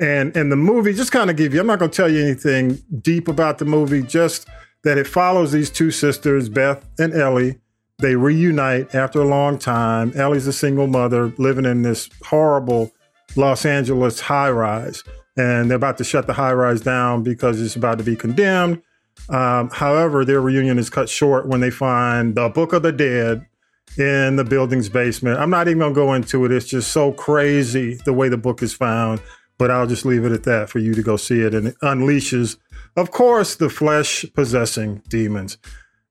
And and the movie, just kind of give you, I'm not going to tell you anything deep about the movie, just that it follows these two sisters, Beth and Ellie. They reunite after a long time. Ellie's a single mother living in this horrible Los Angeles high rise, and they're about to shut the high rise down because it's about to be condemned. Um, however, their reunion is cut short when they find the Book of the Dead in the building's basement. I'm not even to go into it. It's just so crazy the way the book is found, but I'll just leave it at that for you to go see it. And it unleashes, of course, the flesh possessing demons.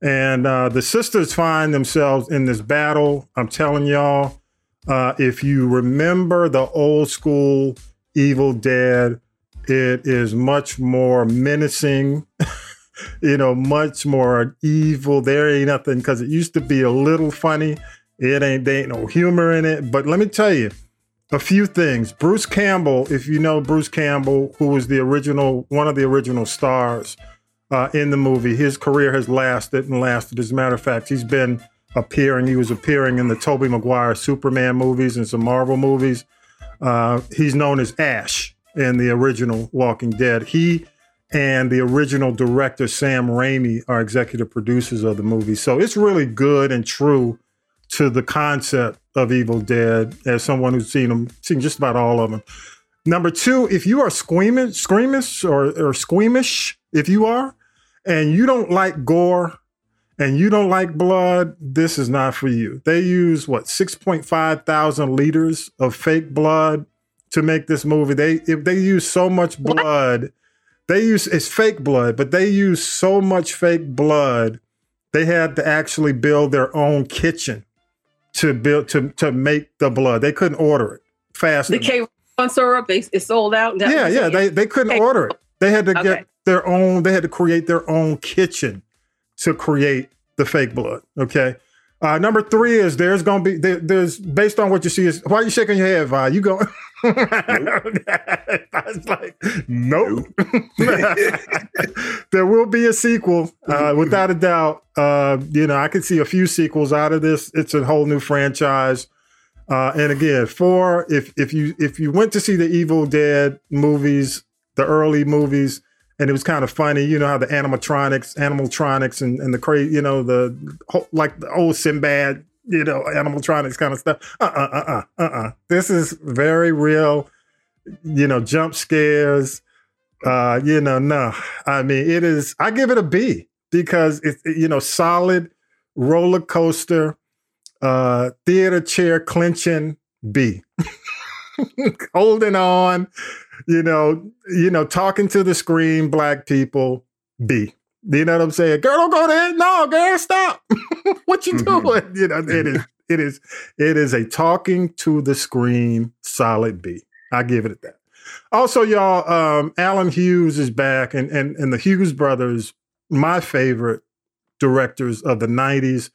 And uh, the sisters find themselves in this battle. I'm telling y'all, uh, if you remember the old school Evil Dead, it is much more menacing. you know, much more evil. There ain't nothing because it used to be a little funny. It ain't there ain't no humor in it. But let me tell you a few things. Bruce Campbell, if you know Bruce Campbell, who was the original one of the original stars uh, in the movie, his career has lasted and lasted. As a matter of fact, he's been appearing. He was appearing in the Tobey Maguire Superman movies and some Marvel movies. Uh, he's known as Ash in the original Walking Dead. He and the original director Sam Raimi are executive producers of the movie. So it's really good and true to the concept of Evil Dead as someone who's seen them, seen just about all of them. Number two, if you are squeamish, squeamish or, or squeamish, if you are, and you don't like gore and you don't like blood, this is not for you. They use what 6.5 thousand liters of fake blood to make this movie. They if they use so much blood they use it's fake blood, but they use so much fake blood, they had to actually build their own kitchen to build to to make the blood. They couldn't order it fast. Enough. The K one syrup is sold out. yeah, yeah. They they couldn't okay. order it. They had to okay. get their own. They had to create their own kitchen to create the fake blood. Okay. Uh, number three is there's going to be there, there's based on what you see is why are you shaking your head, Vi? You going? I was like, nope. there will be a sequel, uh, without a doubt. Uh, you know, I could see a few sequels out of this. It's a whole new franchise. Uh, and again, four. If if you if you went to see the Evil Dead movies, the early movies, and it was kind of funny. You know how the animatronics, animatronics, and, and the crazy, you know, the like the old Sinbad, you know, animatronics kind of stuff. Uh uh uh uh uh uh. This is very real. You know, jump scares. Uh, you know, no. I mean, it is. I give it a B because it's you know solid roller coaster, uh, theater chair clinching B. Holding on you know, you know, talking to the screen, black people, B. You know what I'm saying? Girl, don't go there. No, girl, stop. what you mm-hmm. doing? You know, it is, it is, it is a talking to the screen solid B. I give it that. Also, y'all, um, Allen Hughes is back, and and and the Hughes brothers, my favorite directors of the '90s.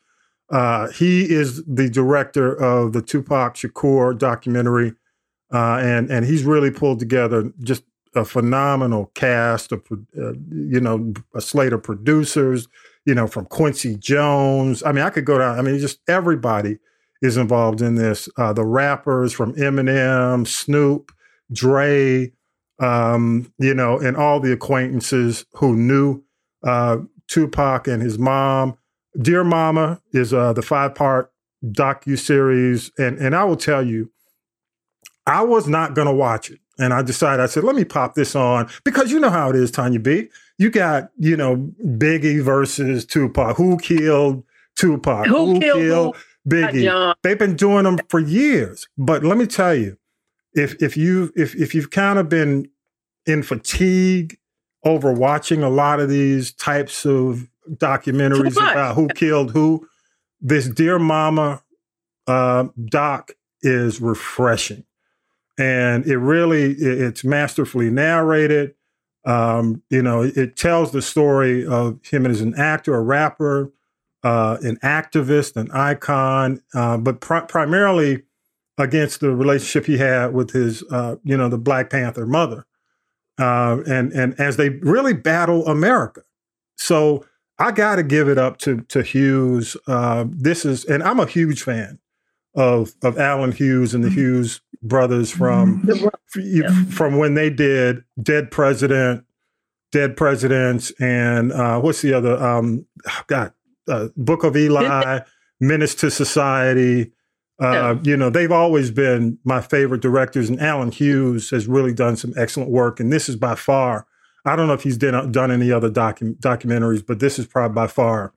Uh, he is the director of the Tupac Shakur documentary uh, and and he's really pulled together just a phenomenal cast of uh, you know a slate of producers you know from Quincy Jones. I mean I could go down I mean just everybody is involved in this. Uh, the rappers from Eminem Snoop Dre um, you know and all the acquaintances who knew uh, Tupac and his mom. Dear Mama is uh, the five part docu series and and I will tell you I was not going to watch it. And I decided, I said, let me pop this on because you know how it is, Tonya B. You got, you know, Biggie versus Tupac. Who killed Tupac? Who, who killed, killed Biggie? They've been doing them for years. But let me tell you, if if you if if you've kind of been in fatigue over watching a lot of these types of documentaries about who killed who, this Dear Mama uh, doc is refreshing and it really it's masterfully narrated. Um, you know, it tells the story of him as an actor, a rapper, uh, an activist, an icon, uh, but pr- primarily against the relationship he had with his, uh, you know, the Black Panther mother, uh, and and as they really battle America. So I got to give it up to to Hughes. Uh, this is, and I'm a huge fan of of Allen Hughes and the Mm-hmm. Hughes brothers from from when they did Dead President, Dead Presidents, and uh, what's the other? Um, God, uh, Book of Eli, Menace to Society. Uh, You know, they've always been my favorite directors, and Allen Hughes has really done some excellent work. And this is by far, I don't know if he's done, done any other docu- documentaries, but this is probably by far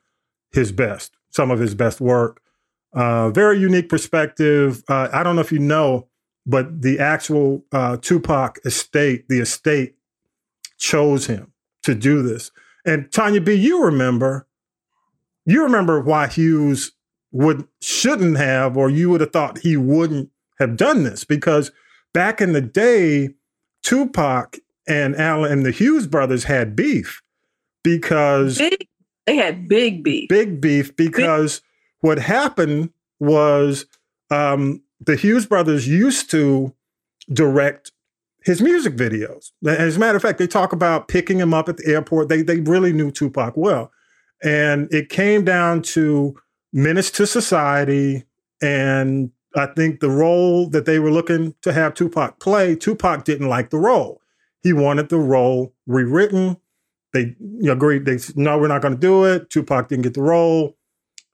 his best, some of his best work. Uh, very unique perspective. Uh, I don't know if you know, but the actual uh, Tupac estate, the estate chose him to do this. And Tonya B, you remember, you remember why Hughes would shouldn't have, or you would have thought he wouldn't have done this because back in the day, Tupac and Allen and the Hughes brothers had beef because Big, they had big beef. big beef because what happened was um, the Hughes brothers used to direct his music videos. As a matter of fact, they talk about picking him up at the airport. They they really knew Tupac well, and it came down to Menace to Society, and I think the role that they were looking to have Tupac play, Tupac didn't like the role. He wanted the role rewritten. They agreed. They said, no, we're not going to do it. Tupac didn't get the role.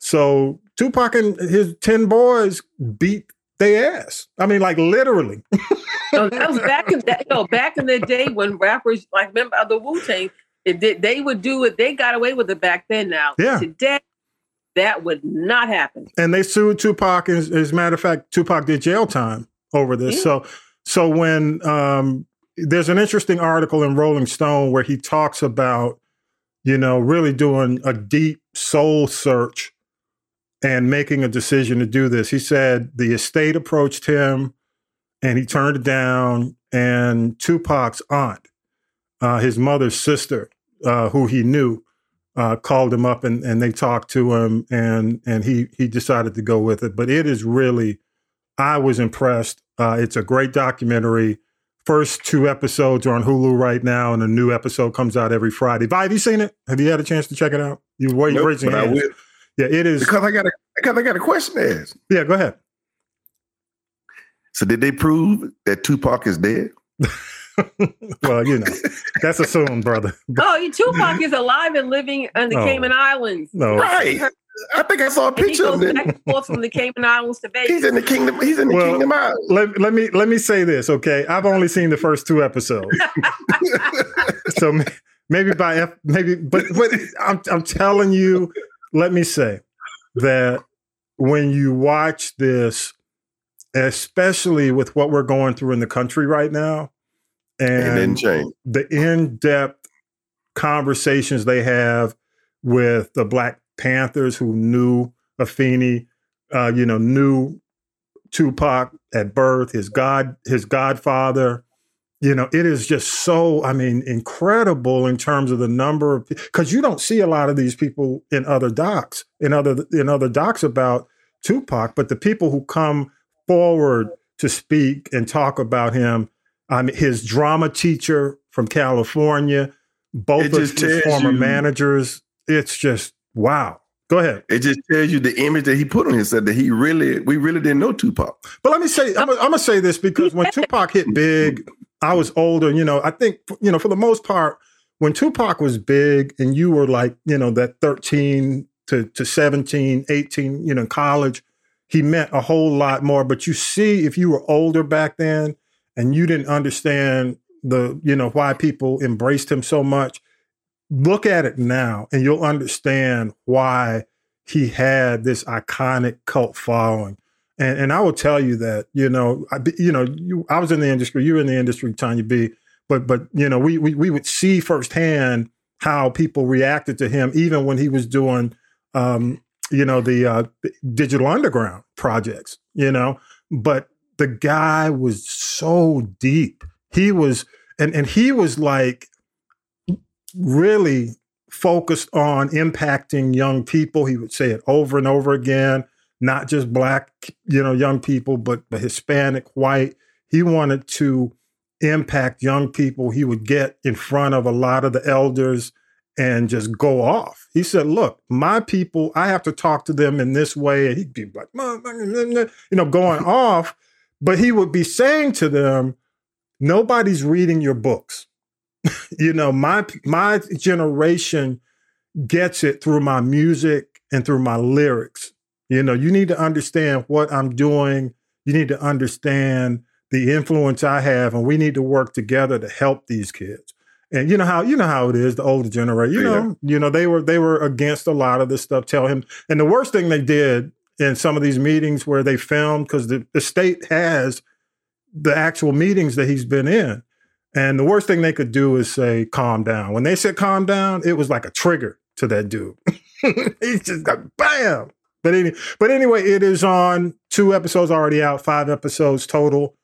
So Tupac and his 10 boys beat their ass. I mean, like literally. So that was back in that, no, back in the day when rappers like remember the Wu Tang, they, they would do it. They got away with it back then. Now Yeah. today, that would not happen. and they sued Tupac. As, as a matter of fact, Tupac did jail time over this. Yeah. So, so when um, there's an interesting article in Rolling Stone where he talks about, you know, really doing a deep soul search and making a decision to do this. He said the estate approached him, and he turned it down. And Tupac's aunt, uh, his mother's sister, uh, who he knew, uh, called him up and, and they talked to him and and he he decided to go with it. But it is really, I was impressed. Uh, it's a great documentary. First two episodes are on Hulu right now, and a new episode comes out every Friday. Vi, have you seen it? Have you had a chance to check it out? You wait, Nope, raising hands. Will. Yeah, it is. Because I got a because I got a question to ask. Yeah, go ahead. So did they prove that Tupac is dead? well, you know, that's assumed, brother. Oh, Tupac is alive and living on the No. Cayman Islands. No. Right. I think I saw a he picture goes of him. back and forth from the Cayman Islands to Vegas. He's in the kingdom. He's in the Well, kingdom island. Let, let me let me say this, okay? I've only seen the first two episodes, so maybe by maybe, but but I'm I'm telling you, let me say that when you watch this, especially with what we're going through in the country right now, didn't and the in-depth conversations they have with the Black Panthers who knew Afeni, uh, you know, knew Tupac at birth, his god, his godfather. You know, it is just so, I mean, incredible in terms of the number of because you don't see a lot of these people in other docs, in other in other docs about Tupac, but the people who come forward to speak and talk about him, I mean, his drama teacher from California, both of his former you- managers. It's just wow. Go ahead. It just tells you the image that he put on himself that he really, we really didn't know Tupac. But let me say, I'm, I'm gonna say this because when Tupac hit big, I was older. You know, I think you know for the most part, when Tupac was big, and you were like, you know, that 13 to to 17, 18, you know, college, he meant a whole lot more. But you see, if you were older back then and you didn't understand the, you know, why people embraced him so much, look at it now, and you'll understand why he had this iconic cult following. And, and I will tell you that you know I, you know you I was in the industry you were in the industry Tonya B but but you know we, we we would see firsthand how people reacted to him even when he was doing um, you know the uh, digital underground projects you know? But the guy was so deep. He was and and he was like really focused on impacting young people. He would say it over and over again not just black, you know, young people, but, but Hispanic, white. He wanted to impact young people. He would get in front of a lot of the elders and just go off. He said, Look, my people, I have to talk to them in this way. And he'd be like, you know, going off. But he would be saying to them, Nobody's reading your books. you know, my my generation gets it through my music and through my lyrics. You know, you need to understand what I'm doing. You need to understand the influence I have, and we need to work together to help these kids. And you know how you know how it is, the older generation. You know, you know they were they were against a lot of this stuff. Tell him, and the worst thing they did in some of these meetings where they filmed because the, the state has the actual meetings that he's been in. And the worst thing they could do is say, calm down. When they said calm down, it was like a trigger to that dude. he just got bam. But, any, but anyway, it is on two episodes already out, five episodes total,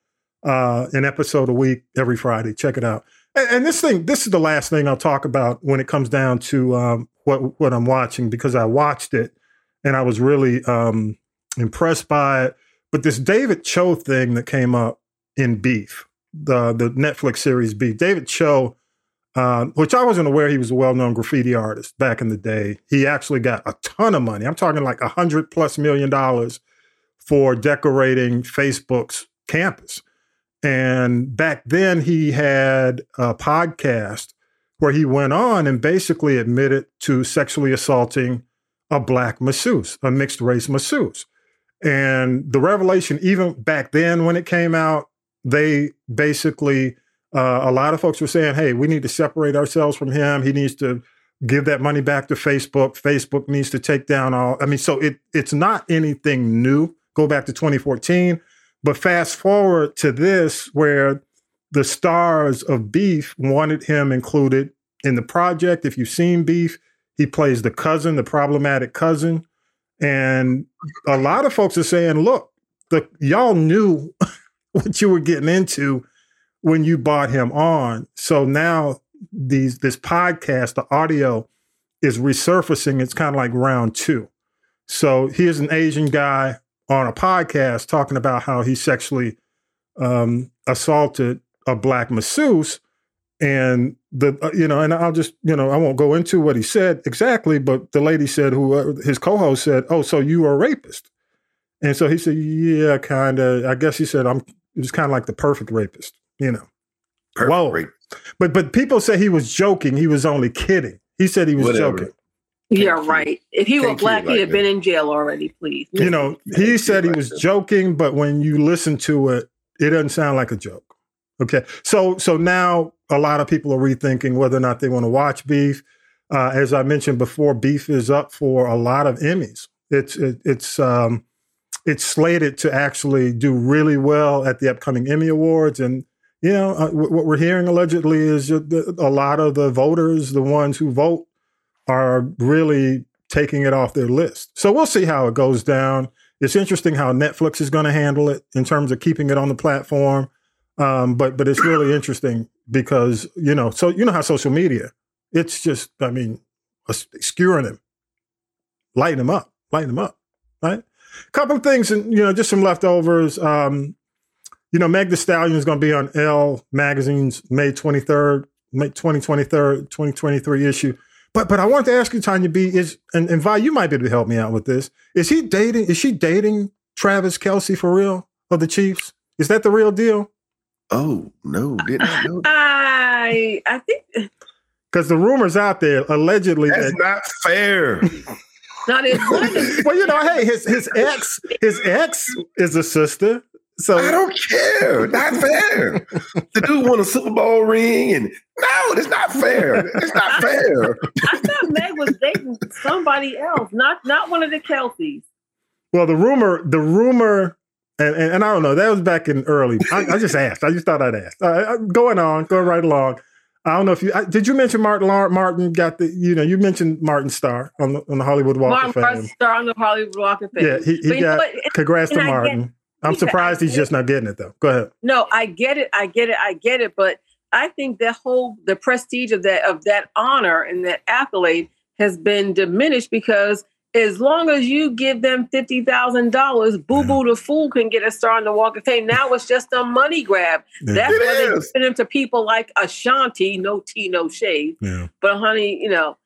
uh, an episode a week every Friday. Check it out. And, and this thing, this is the last thing I'll talk about when it comes down to um, what what I'm watching because I watched it and I was really um, impressed by it. But this David Choe thing that came up in Beef, the the Netflix series Beef, David Choe, uh, which I wasn't aware he was a well known graffiti artist back in the day. He actually got a ton of money. I'm talking like a hundred plus million dollars for decorating Facebook's campus. And back then, he had a podcast where he went on and basically admitted to sexually assaulting a black masseuse, a mixed race masseuse. And the revelation, even back then when it came out, they basically, uh, a lot of folks were saying, hey, we need to separate ourselves from him. He needs to give that money back to Facebook. Facebook needs to take down all. I mean, so it it's not anything new. Go back to 2014. But fast forward to this, where the stars of Beef wanted him included in the project. If you've seen Beef, he plays the cousin, the problematic cousin. And a lot of folks are saying, look, the y'all knew what you were getting into when you bought him on. So now these this podcast, the audio is resurfacing. It's kind of like round two. So here's an Asian guy on a podcast talking about how he sexually um, assaulted a black masseuse. And the uh, you know, and I'll just you know I won't go into what he said exactly, but the lady said who uh, his co-host said, "Oh, so you are a rapist?" And so he said, "Yeah, kind of." I guess he said, "I'm." It was kind of like the perfect rapist, you know. Perfect Whoa. But but people say he was joking. He was only kidding. He said he was Whatever. joking. Yeah, right. If he were black, like he'd have that. been in jail already. Please. You know, he said he was joking, but when you listen to it, it doesn't sound like a joke. Okay, so so now a lot of people are rethinking whether or not they want to watch Beef. Uh, as I mentioned before, Beef is up for a lot of Emmys. It's it, it's um, it's slated to actually do really well at the upcoming Emmy Awards, and you know uh, wh- what we're hearing allegedly is a lot of the voters, the ones who vote, are really taking it off their list. So we'll see how it goes down. It's interesting how Netflix is going to handle it in terms of keeping it on the platform. Um, but but it's really interesting because you know so you know how social media it's just I mean skewering him, lighting him up, lighting him up, right? Couple of things and you know just some leftovers. Um, you know Meg Thee Stallion is going to be on Elle Magazine's May twenty third, May twenty twenty third, twenty twenty three issue. But but I wanted to ask you, Tonya B, is and, and Vi, you might be able to help me out with this. Is he dating? Is she dating Travis Kelce for real of the Chiefs? Is that the real deal? Oh no, did not know. I I think Because the rumors out there allegedly That's that not fair. not as one of them. well, you know, hey, his his ex his ex is a sister. So I don't care. Not fair. The dude won a Super Bowl ring, and no, it's not fair. It's not fair. I thought Meg was dating somebody else, not not one of the Kelces. well, the rumor, the rumor, and, and, and I don't know. That was back in early. I, I just asked. I just thought I'd ask. Uh, going on, going right along. I don't know if you I, did. You mention Martin Lar- Martin got the. You know, you mentioned Martin Starr on the on the Hollywood Walk Martin of Fame. Martin star on the Hollywood Walk of Fame. Yeah, he, he you know got. Congrats and to I get- Martin. I'm surprised he's just not getting it though. Go ahead. No, I get it. I get it. I get it. But I think the whole the prestige of that of that honor and that accolade has been diminished because as long as you give them fifty thousand dollars, Boo Boo mm-hmm. the Fool can get a star on the Walk of Fame. Now it's just a money grab. Yeah. That's It why they is. give them to people like Ashanti, no tea, no shade. Yeah. But honey, you know,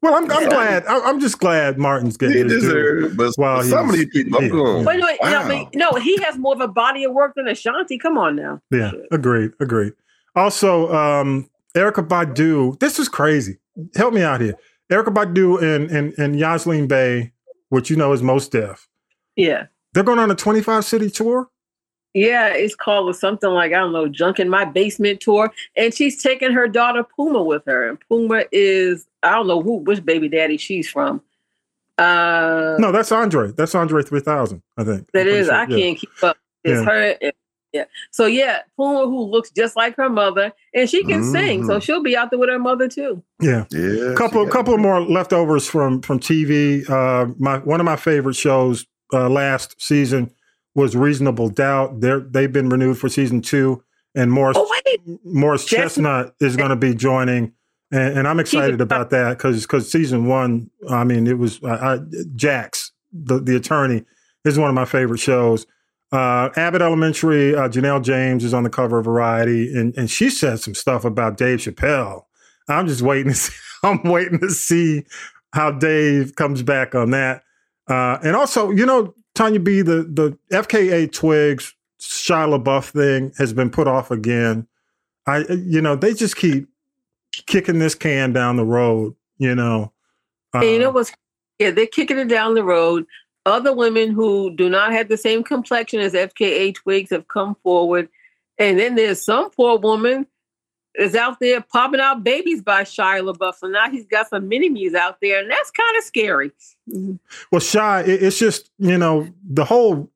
Well, I'm, I'm glad. I'm I'm just glad Martin's getting his due. deserves, but Well, some of he's- these people, I'm yeah. going. but no, you know, I no, he has more of a body of work than Ashanti. Come on now. Yeah, agreed, agreed. Also, um, Erykah Badu. This is crazy. Help me out here. Erykah Badu and and and Yasiin Bey, which you know is Mos Def. Yeah. They're going on a 25 city tour. Yeah, it's called something like, I don't know, Junk in My Basement Tour. And she's taking her daughter Puma with her. And Puma is, I don't know who, which baby daddy she's from. Uh, No, that's Andre. That's Andre 3000. I think. I'm that pretty is, sure. I Yeah. can't keep up. It's Yeah. her. and- yeah. So, yeah, Puma, who looks just like her mother, and she can sing. So Mhm. she'll be out there with her mother too. Yeah. Yeah, couple she couple it. more leftovers from from TV. Uh, my one of my favorite shows uh, last season was Reasonable Doubt. They're they've been renewed for season two, and Morris Oh. Morris Chestnut. Is going to be joining, and, and I'm excited about that because because season one, I mean, it was I, I, Jax, the the attorney, is one of my favorite shows. Uh, Abbott Elementary, uh, Janelle James is on the cover of Variety, and and she said some stuff about Dave Chappelle. I'm just waiting to see. I'm waiting to see how Dave comes back on that. Uh, and also, you know, Tonya B, the the FKA Twigs Shia LaBeouf thing has been put off again. I, you know, they just keep kicking this can down the road. You know, And you know Um, what's yeah, they're kicking it down the road. Other women who do not have the same complexion as FKA Twigs have come forward. And then there's some poor woman is out there popping out babies by Shia LaBeouf. So now he's got some mini-me's out there, and that's kind of scary. Well, Shy, it, it's just you know the whole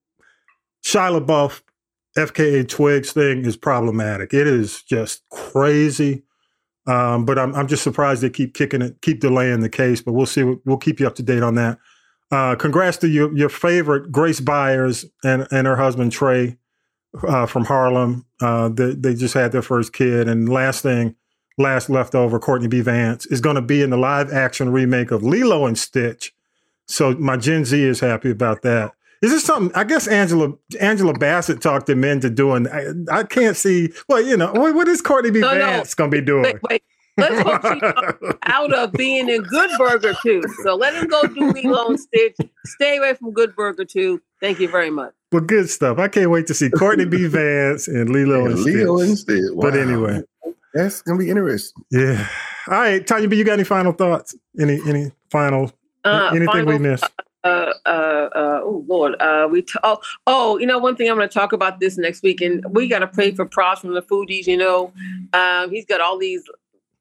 Shia LaBeouf, FKA Twigs thing is problematic. It is just crazy. Um, but I'm I'm just surprised they keep kicking it, keep delaying the case. But we'll see. We'll keep you up to date on that. Uh, congrats to your your favorite Grace Byers and and her husband Trey uh, from Harlem. Uh, they they just had their first kid. And last thing, last leftover, Courtney B. Vance is going to be in the live action remake of Lilo and Stitch. So my Gen Z is happy about that. Is this something? I guess Angela Angela Bassett talked him into doing. I, I can't see. Well, you know, what, what is Courtney B. No, no. Vance going to be doing? Wait, wait. Let's hope she's out of being in Good Burger too. So let him go do Lilo and Stitch. Stay away from Good Burger too. Thank you very much. Well, good stuff. I can't wait to see Courtney B. Vance and Lilo and Leo Stitch. instead. But Wow. anyway, that's gonna be interesting. yeah. All right, Tonya B. You got any final thoughts? Any any final Uh, anything we missed? uh, uh, uh, oh Lord, uh, we t- oh oh, you know one thing I'm going to talk about this next week, and we got to pray for Pras from the Fugees. You know, um, he's got all these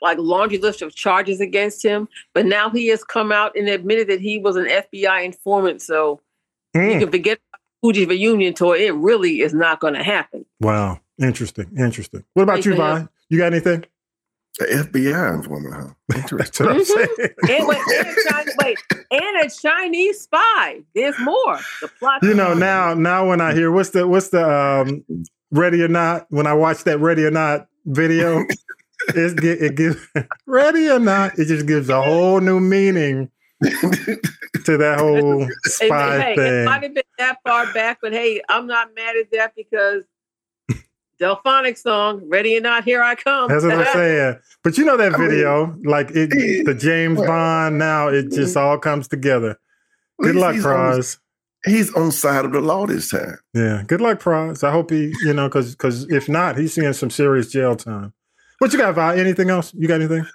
like laundry list of charges against him, but now he has come out and admitted that he was an FBI informant. So you Mm. can forget Fugees' reunion tour. It really is not going to happen. Wow, interesting, interesting. What about you, Thanks, Vi? man. You got anything? The FBI informant, huh? That's Interesting. what I'm Mhm. saying. And wait, and a Chinese, wait, and a Chinese spy. There's more. The plot. you know now now when i hear what's the what's the um ready or not when i watch that ready or not video it's, gi- it gives ready or not it just gives a whole new meaning to that whole spy hey, it thing might have been that far back, but hey, I'm not mad at that because Delfonic song, Ready or Not, Here I Come. that's what i'm saying but you know that video like it the james bond now it just all comes together good luck he's. He's on side of the law this time. yeah good luck Pras. i hope he you know because because if not he's seeing some serious jail time what you got Vi? anything else you got anything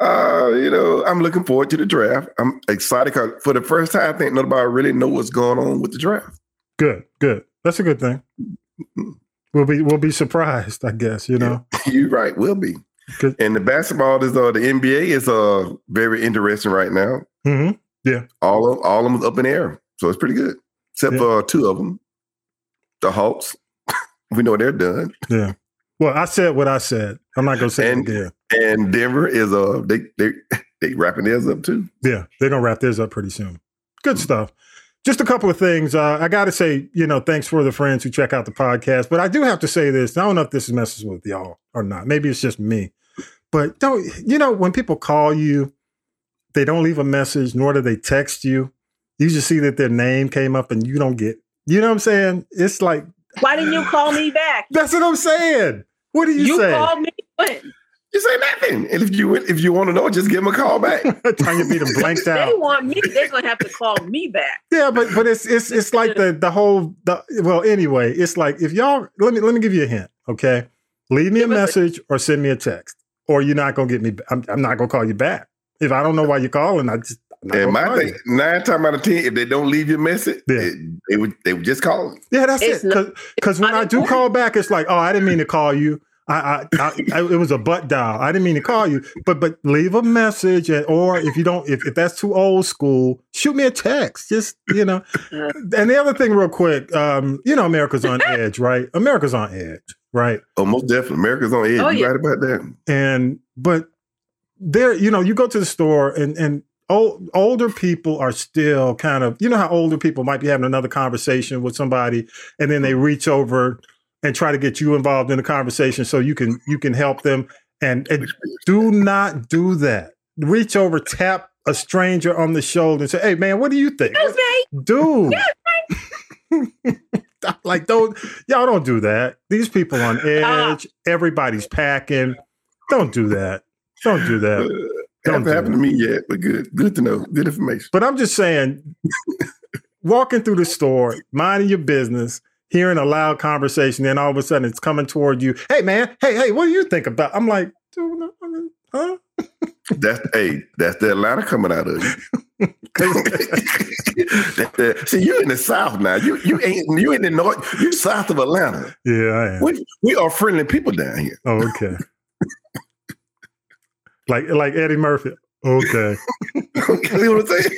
Uh, you know, I'm looking forward to the draft. I'm excited because for the first time, I think nobody really know what's going on with the draft. Good, good. That's a good thing. We'll be we'll be surprised, I guess. You know. You're right, will be. And the basketball is uh the NBA is uh very interesting right now. hmm Yeah, All of all of them up in the air, so it's pretty good. Except Yeah. for two of them, the Hawks. we know they're done. Yeah. Well, I said what I said. I'm not gonna say And- it again. And Denver is uh they they they wrapping theirs up too. Yeah, they're gonna wrap theirs up pretty soon. Good stuff. Just a couple of things. Uh, I got to say, you know, thanks for the friends who check out the podcast. But I do have to say this. I don't know if this messes with y'all or not. Maybe it's just me. But don't you know when people call you, they don't leave a message, nor do they text you. you just see that their name came up and you don't get, you know what I'm saying? It's like, Why didn't you call me back? that's what I'm saying. What do you, You say? You called me when? You say nothing. And if you if you want to know, just give him a call back. Tanya beat them blanked out. They want me. They're gonna have to call me back. Yeah, but but it's it's it's like the the whole the well anyway, it's like if y'all let me let me give you a hint, okay? Leave me a Give us a- message or send me a text, or you're not gonna get me. I'm, I'm not gonna call you back if I don't know why you're calling. I just And my thing, you. nine times out of ten, if they don't leave your message, Yeah. they, they would they would just call. Yeah, that's It's it. not- Because when I do unimportant. call back, it's like, oh, I didn't mean to call you. I, I, I, I it was a butt dial. I didn't mean to call you, but but leave a message, and, or if you don't, if, if that's too old school, shoot me a text. Just you know. And the other thing, real quick, um, you know, America's on edge, right? America's on edge, right? Oh, most definitely. America's on edge. Oh, you yeah. right about that. and but there you know you go to the store and and old, older people are still kind of you know how older people might be having another conversation with somebody and then they reach over and try to get you involved in the conversation so you can you can help them. And, and do not do that. Reach over tap a stranger on the shoulder and say hey man what do you think? Excuse me. dude like don't y'all don't do that. These people on edge. Everybody's packing. Don't do that. Don't do that. Uh, don't Hasn't do happened to me yet, but good. Good to know. Good information. but i'm just saying walking through the store minding your business hearing a loud conversation then all of a sudden it's coming toward you hey man hey hey what do you think about i'm like dude no, I huh That's hey, that's the Atlanta coming out of you. See, you're in the South now. You you ain't you in the North. You south of Atlanta. yeah i am We we are friendly people down here. oh, okay like like eddie murphy okay See what I'm saying?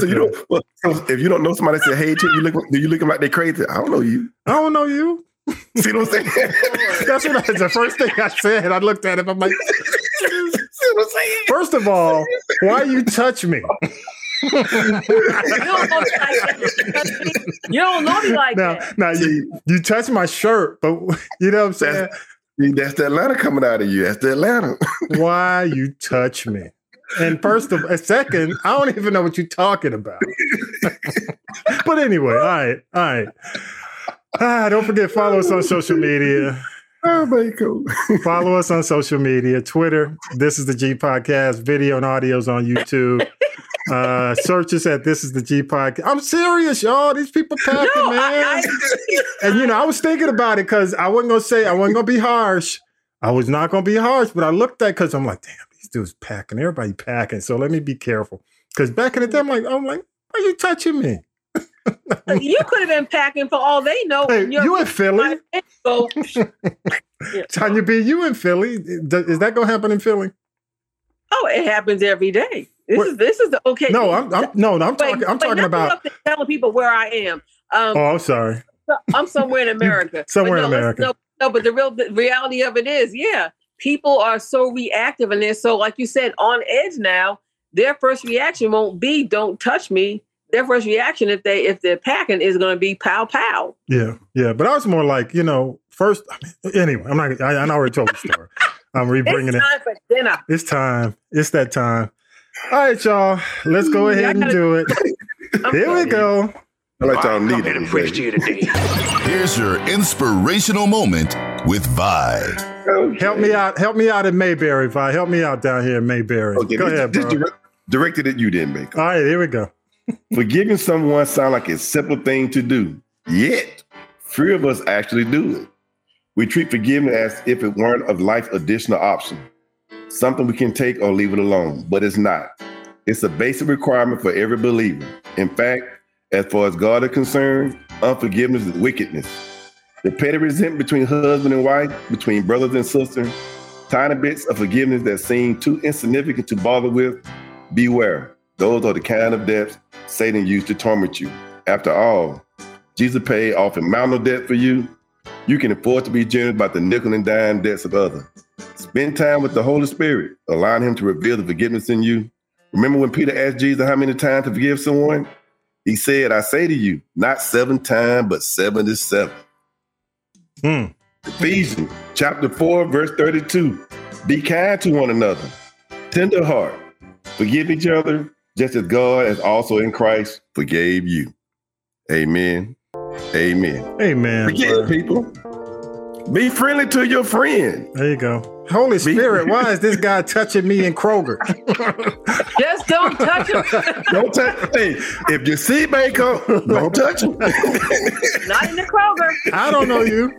So you don't. Well, if you don't know somebody, say, "Hey, Chip, you look, do you looking like they crazy?" I don't know you. i don't know you See what I'm saying? that's what I, the first thing i said i looked at him i'm like See what I'm saying? First of all, why you touch me? You don't know me like that. You don't know me like now, that. now you, you touch my shirt, but you know what I'm saying? See, That's the Atlanta coming out of you. That's the Atlanta. Why you touch me? And first of a second, I don't even know what you're talking about. but anyway, all right, all right. Ah, don't forget follow us on social media. oh man, cool. Follow us on social media, Twitter. This is the G Podcast. Video and audios on YouTube. Uh, search us at This is the G Podcast. I'm serious, y'all. These people packing, No, man. I, and you know, I was thinking about it because I wasn't gonna say I wasn't gonna be harsh. I was not gonna be harsh, but I looked at because I'm like, damn, these dudes packing. Everybody packing. So let me be careful. Because back in the day, I'm like, I'm like, why are you touching me? You could have been packing for all they know. Hey, You're- you in Philly? So, Tonya B, you in Philly? Is that gonna happen in Philly? oh, it happens every day. This What- is this is the okay. No, I'm, I'm no, no, I'm Wait, talking. I'm wait, talking about. go up there telling people where I am. Um, Oh, I'm sorry. I'm somewhere in America. Somewhere But in no, America. No, no, but the real the reality of it is, yeah, people are so reactive and they're so, like you said, on edge now. Their first reaction won't be "Don't touch me." Their first reaction, if they if they're packing, is going to be "Pow pow." Yeah, yeah, but I was more like, you know, first. I mean, anyway, I'm not. I, I already told the story. I'm rebringing it. It's it. time for dinner. It's time. It's that time. All right, y'all. Let's go ahead and gotta- do it. Here we go. I like y'all I'm need here to it. to you today. Here's your inspirational moment with Vi. Oh, help me out. Help me out in Mayberry, Vi. Help me out down here in Mayberry. Okay, go ahead, this bro. direct- directed at you, then, Baker. All right, here we go. Forgiving someone sound like a simple thing to do, yet few of us actually do it. We treat forgiveness as if it weren't a life additional option, something we can take or leave it alone, but it's not. It's a basic requirement for every believer. In fact, as far as God is concerned, unforgiveness is wickedness. The petty resentment between husband and wife, between brothers and sisters, tiny bits of forgiveness that seem too insignificant to bother with, beware. Those are the kind of debts Satan used to torment you. After all, Jesus paid off a mountain of debt for you. You can afford to be generous about the nickel and dime debts of others. Spend time with the Holy Spirit, allowing Him to reveal the forgiveness in you. Remember when Peter asked Jesus how many times to forgive someone? He said, I say to you, not seven times, but 77. Hmm. Ephesians chapter 4, verse 32. Be kind to one another, tender heart, forgive each other, just as God has also in Christ forgave you. Amen. Amen. Amen. Forget bro. people. Be friendly to your friend. There you go. Holy Spirit, why is this guy touching me in Kroger? Just don't touch him. Don't touch. hey, if you see bacon, don't touch him. Not in the Kroger. I don't know you.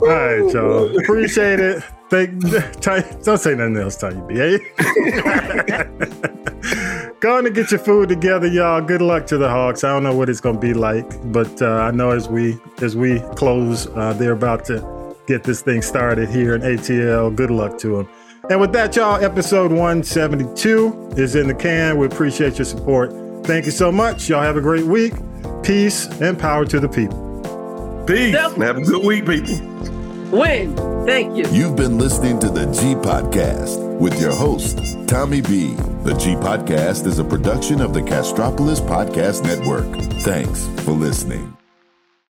All right, y'all. Appreciate it. Thank, Ty, don't say nothing else, Tonya B. Hey? Go on and get your food together, y'all. Good luck to the Hawks. I don't know what it's going to be like, but uh, I know as we as we close, uh, they're about to get this thing started here in ATL. Good luck to them. And with that, y'all, episode 172 is in the can. We appreciate your support. Thank you so much. Y'all have a great week. Peace and power to the people. Peace. And have a good week, people. Win. Thank you. You've been listening to the G Podcast with your host, Tommy B. The G Podcast is a production of the Castropolis Podcast Network. Thanks for listening.